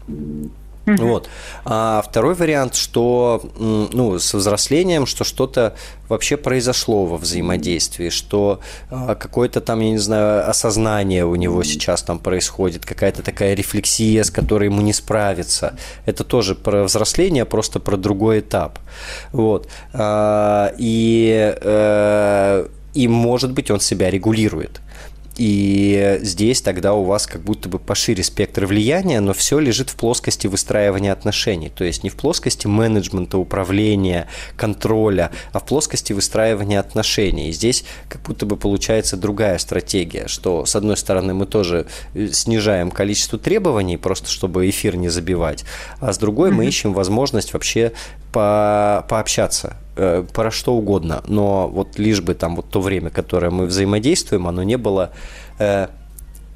Вот. А второй вариант, что ну, со взрослением, что что-то вообще произошло во взаимодействии, что а, какое-то там, я не знаю, осознание у него сейчас там происходит, какая-то такая рефлексия, с которой ему не справиться. Это тоже про взросление, просто про другой этап. Вот. А, и, э, и, может быть, он себя регулирует. И здесь тогда у вас как будто бы пошире спектр влияния, но все лежит в плоскости выстраивания отношений. То есть не в плоскости менеджмента, управления, контроля, а в плоскости выстраивания отношений. И здесь как будто бы получается другая стратегия, что с одной стороны мы тоже э, снижаем количество требований, просто чтобы эфир не забивать, а с другой мы ищем возможность вообще по пообщаться Э, про что угодно, но вот лишь бы там вот то время, которое мы взаимодействуем, оно не было э,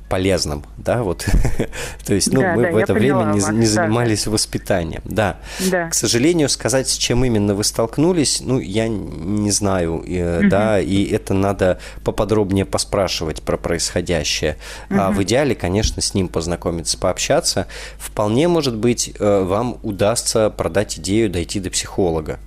полезным, да, вот, то есть, ну, да, мы да, в это время не, не занимались да. воспитанием, да. да. К сожалению, сказать, с чем именно вы столкнулись, ну, я не знаю, угу. да, и это надо поподробнее поспрашивать про происходящее. Угу. А в идеале, конечно, с ним познакомиться, пообщаться. Вполне, может быть, э, вам удастся продать идею дойти до психолога.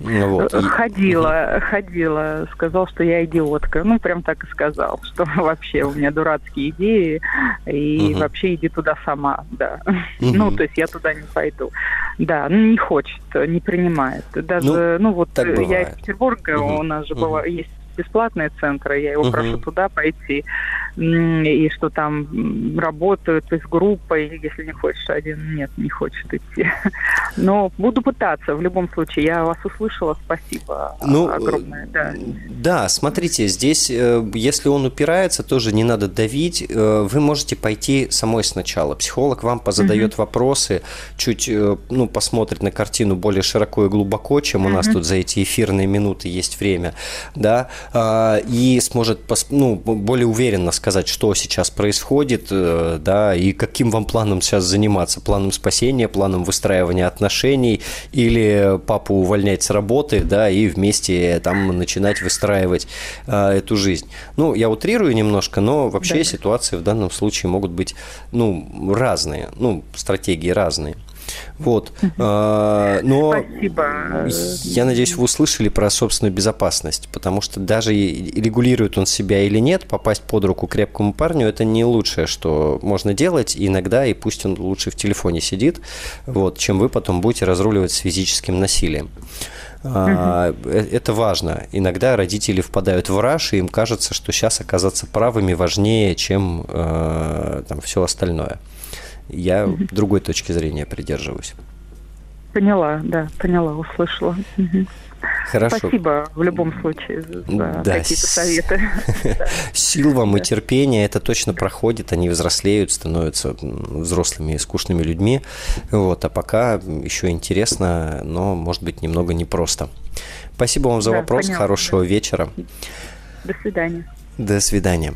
Вот. Ходила, ходила, сказал, что я идиотка. Ну, прям так и сказал, что вообще у меня дурацкие идеи, и угу. вообще иди туда сама, да. Угу. Ну, то есть я туда не пойду. Да, ну, не хочет, не принимает. Даже, ну, ну вот я из Петербурга, угу. у нас же угу. была, есть бесплатные центры, я его угу. прошу туда пойти и что там работают с группой, если не хочешь один, нет, не хочет идти. Но буду пытаться, в любом случае. Я вас услышала, спасибо ну, огромное. Да. да, смотрите, здесь, э, если он упирается, тоже не надо давить. Э, вы можете пойти самой сначала. Психолог вам позадает угу. вопросы, чуть э, ну, посмотрит на картину более широко и глубоко, чем у нас тут за эти эфирные минуты есть время, да, и сможет ну, более уверенно сказать, что сейчас происходит, э, да, и каким вам планом сейчас заниматься? Планом спасения, планом выстраивания отношений или папу увольнять с работы, да, и вместе там начинать выстраивать э, эту жизнь? Ну, я утрирую немножко, но вообще да. ситуации в данном случае могут быть, ну, разные, ну, стратегии разные. Вот. А, но Спасибо. я надеюсь, вы услышали про собственную безопасность, потому что даже регулирует он себя или нет, попасть под руку крепкому парню – это не лучшее, что можно делать иногда, и пусть он лучше в телефоне сидит, вот, чем вы потом будете разруливать с физическим насилием. Угу. Это важно. Иногда родители впадают в раш, и им кажется, что сейчас оказаться правыми важнее, чем э, там, все остальное. Я угу. другой точки зрения придерживаюсь. Поняла, да, поняла, услышала. Угу. Хорошо. Спасибо в любом случае за да. какие-то советы. Сил вам и терпения, это точно проходит, они взрослеют, становятся взрослыми и скучными людьми. Вот, а пока еще интересно, но может быть немного непросто. Спасибо вам за да, вопрос, поняла, хорошего да. вечера. До свидания. До свидания.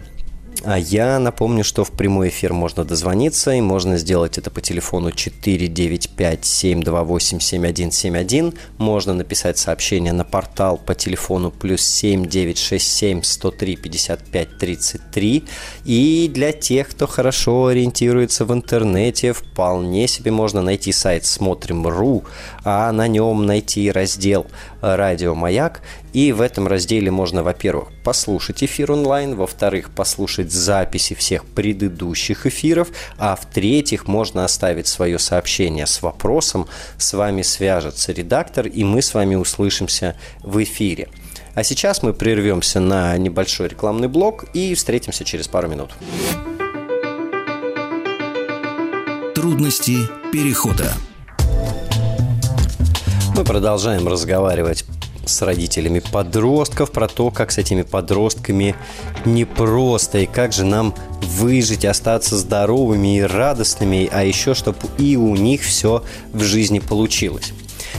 А я напомню, что в прямой эфир можно дозвониться, и можно сделать это по телефону 495-728-7171. Можно написать сообщение на портал по телефону плюс 7967 103 55 33. И для тех, кто хорошо ориентируется в интернете, вполне себе можно найти сайт смотрим.ру, а на нем найти раздел «Радио Маяк», и в этом разделе можно, во-первых, послушать эфир онлайн, во-вторых, послушать записи всех предыдущих эфиров, а в-третьих, можно оставить свое сообщение с вопросом, с вами свяжется редактор, и мы с вами услышимся в эфире. А сейчас мы прервемся на небольшой рекламный блок и встретимся через пару минут. Трудности перехода. Мы продолжаем разговаривать с родителями подростков, про то, как с этими подростками непросто, и как же нам выжить, остаться здоровыми и радостными, а еще, чтобы и у них все в жизни получилось.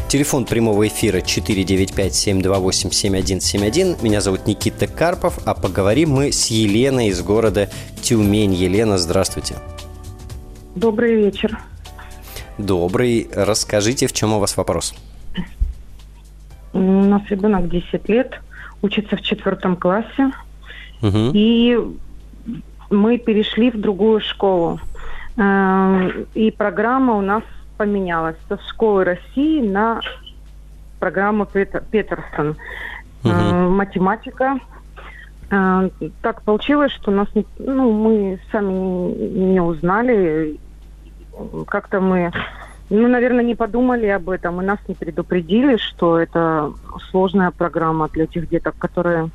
Телефон прямого эфира 495-728-7171. Меня зовут Никита Карпов, а поговорим мы с Еленой из города Тюмень. Елена, здравствуйте. Добрый вечер. Добрый. Расскажите, в чем у вас вопрос? У нас ребенок 10 лет, учится в четвертом классе. Угу. И мы перешли в другую школу. Эм, и программа у нас поменялась со школы России на программу Петерсон. Угу. Математика. Э, так получилось, что нас не, ну, мы сами не узнали. Как-то мы ну, наверное, не подумали об этом, и нас не предупредили, что это сложная программа для тех деток, которые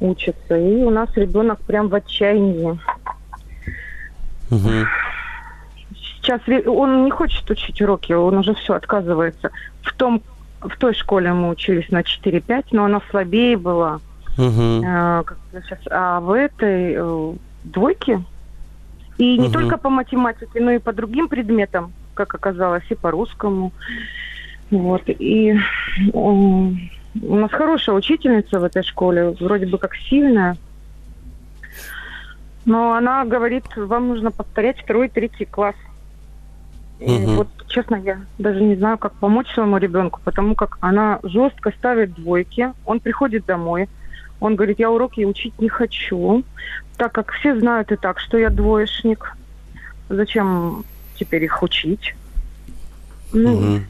учатся. И у нас ребенок прям в отчаянии. Угу. Сейчас он не хочет учить уроки, он уже все отказывается. В том, в той школе мы учились на 4-5, но она слабее была. Угу. А, сейчас, а в этой э, двойке и не угу. только по математике, но и по другим предметам как оказалось, и по-русскому. Вот. И у нас хорошая учительница в этой школе, вроде бы как сильная. Но она говорит, вам нужно повторять второй, третий класс. И угу. вот, честно, я даже не знаю, как помочь своему ребенку, потому как она жестко ставит двойки. Он приходит домой, он говорит, я уроки учить не хочу, так как все знают и так, что я двоечник. Зачем теперь их учить. Ну,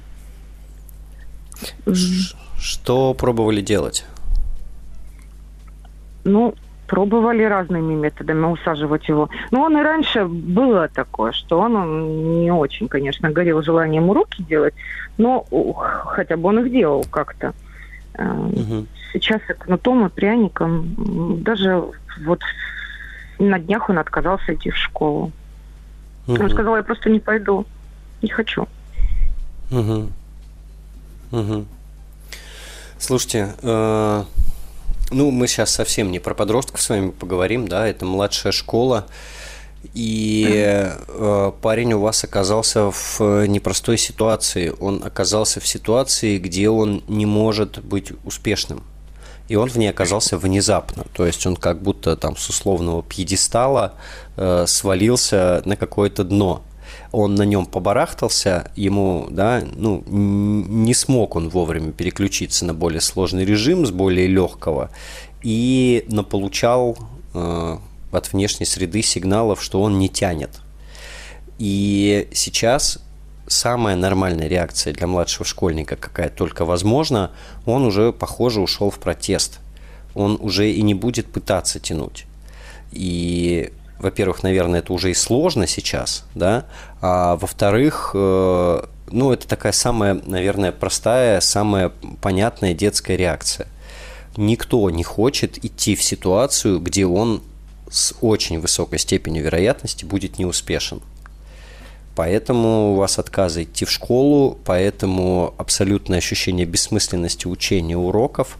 угу. Что пробовали делать? Ну, пробовали разными методами усаживать его. Но он и раньше было такое, что он не очень, конечно, горел желанием уроки делать, но хотя бы он их делал как-то. Угу. Сейчас кнутом и пряником. Даже вот на днях он отказался идти в школу. Угу. Он сказал, я просто не пойду. Не хочу. Угу. Угу. Слушайте, э, ну мы сейчас совсем не про подростков с вами поговорим, да, это младшая школа. И э, парень у вас оказался в непростой ситуации. Он оказался в ситуации, где он не может быть успешным. И он в ней оказался внезапно. То есть он как будто там с условного пьедестала э, свалился на какое-то дно. Он на нем побарахтался, ему, да, ну, не смог он вовремя переключиться на более сложный режим с более легкого и наполучал э, от внешней среды сигналов, что он не тянет. И сейчас самая нормальная реакция для младшего школьника, какая только возможна, он уже, похоже, ушел в протест. Он уже и не будет пытаться тянуть. И, во-первых, наверное, это уже и сложно сейчас, да, а во-вторых, э, ну, это такая самая, наверное, простая, самая понятная детская реакция. Никто не хочет идти в ситуацию, где он с очень высокой степенью вероятности будет неуспешен. Поэтому у вас отказы идти в школу, поэтому абсолютное ощущение бессмысленности учения уроков.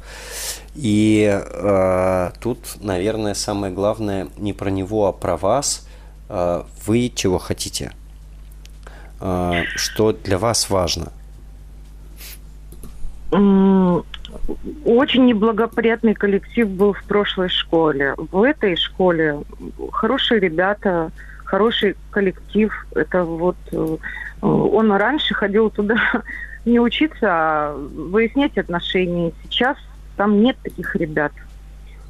И э, тут, наверное, самое главное не про него, а про вас. Э, вы чего хотите? Э, что для вас важно? Очень неблагоприятный коллектив был в прошлой школе. В этой школе хорошие ребята, хороший коллектив. Это вот э, он раньше ходил туда не учиться, а выяснять отношения. Сейчас там нет таких ребят.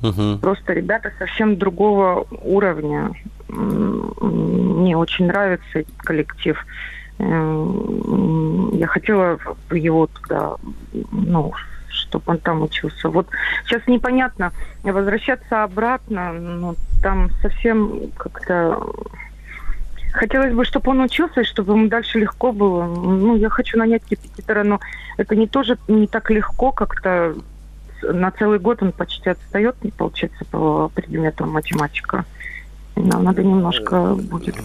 Угу. Просто ребята совсем другого уровня. Мне очень нравится этот коллектив. Э, я хотела его туда, ну, чтобы он там учился. Вот сейчас непонятно, возвращаться обратно, ну, там совсем как-то Хотелось бы, чтобы он учился, и чтобы ему дальше легко было. Ну, я хочу нанять репетитора, но это не тоже не так легко, как-то на целый год он почти отстает, не получается, по предмету математика. Нам надо немножко будет.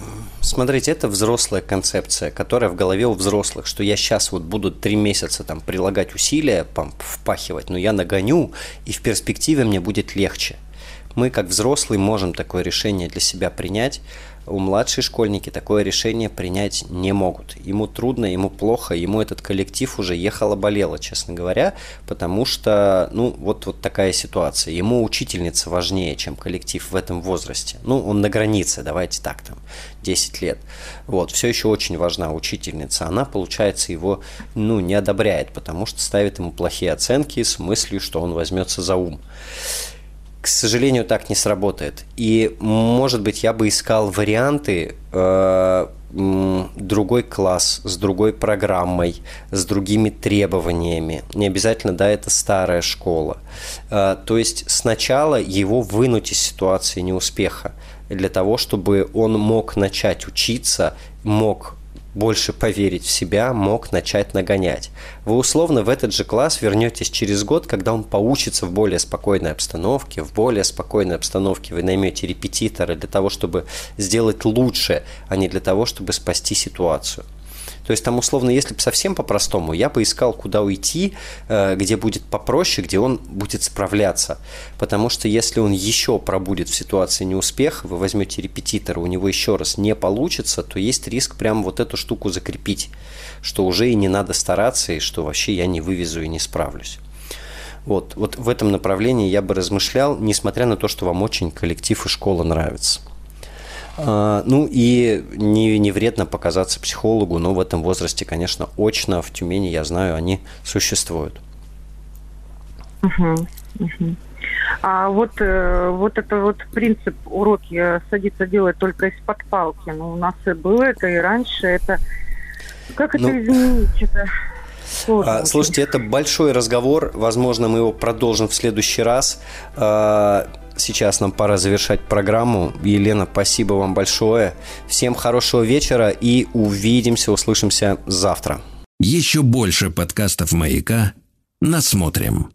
Смотрите, это взрослая концепция, которая в голове у взрослых, что я сейчас вот буду три месяца там прилагать усилия, впахивать, но я нагоню, и в перспективе мне будет легче. Мы, как взрослые, можем такое решение для себя принять, у младшие школьники такое решение принять не могут. Ему трудно, ему плохо, ему этот коллектив уже ехало-болело, честно говоря, потому что, ну, вот, вот такая ситуация. Ему учительница важнее, чем коллектив в этом возрасте. Ну, он на границе, давайте так, там, 10 лет. Вот, все еще очень важна учительница. Она, получается, его, ну, не одобряет, потому что ставит ему плохие оценки с мыслью, что он возьмется за ум к сожалению, так не сработает. И, может быть, я бы искал варианты э, другой класс, с другой программой, с другими требованиями. Не обязательно, да, это старая школа. Э, то есть сначала его вынуть из ситуации неуспеха для того, чтобы он мог начать учиться, мог больше поверить в себя, мог начать нагонять. Вы условно в этот же класс вернетесь через год, когда он поучится в более спокойной обстановке, в более спокойной обстановке вы наймете репетитора для того, чтобы сделать лучше, а не для того, чтобы спасти ситуацию. То есть там условно, если бы совсем по-простому, я бы искал, куда уйти, э, где будет попроще, где он будет справляться. Потому что если он еще пробудет в ситуации неуспеха, вы возьмете репетитора, у него еще раз не получится, то есть риск прям вот эту штуку закрепить, что уже и не надо стараться, и что вообще я не вывезу и не справлюсь. Вот, вот в этом направлении я бы размышлял, несмотря на то, что вам очень коллектив и школа нравится. А, ну и не, не вредно показаться психологу, но в этом возрасте, конечно, очно в Тюмени, я знаю, они существуют. Угу, угу. А вот, э, вот это вот принцип уроки садиться делать только из-под палки. Ну, у нас и было это, и раньше это... Как это ну, изменить? Это... А, слушайте, это большой разговор. Возможно, мы его продолжим в следующий раз. Сейчас нам пора завершать программу. Елена, спасибо вам большое. Всем хорошего вечера и увидимся, услышимся завтра. Еще больше подкастов «Маяка» насмотрим.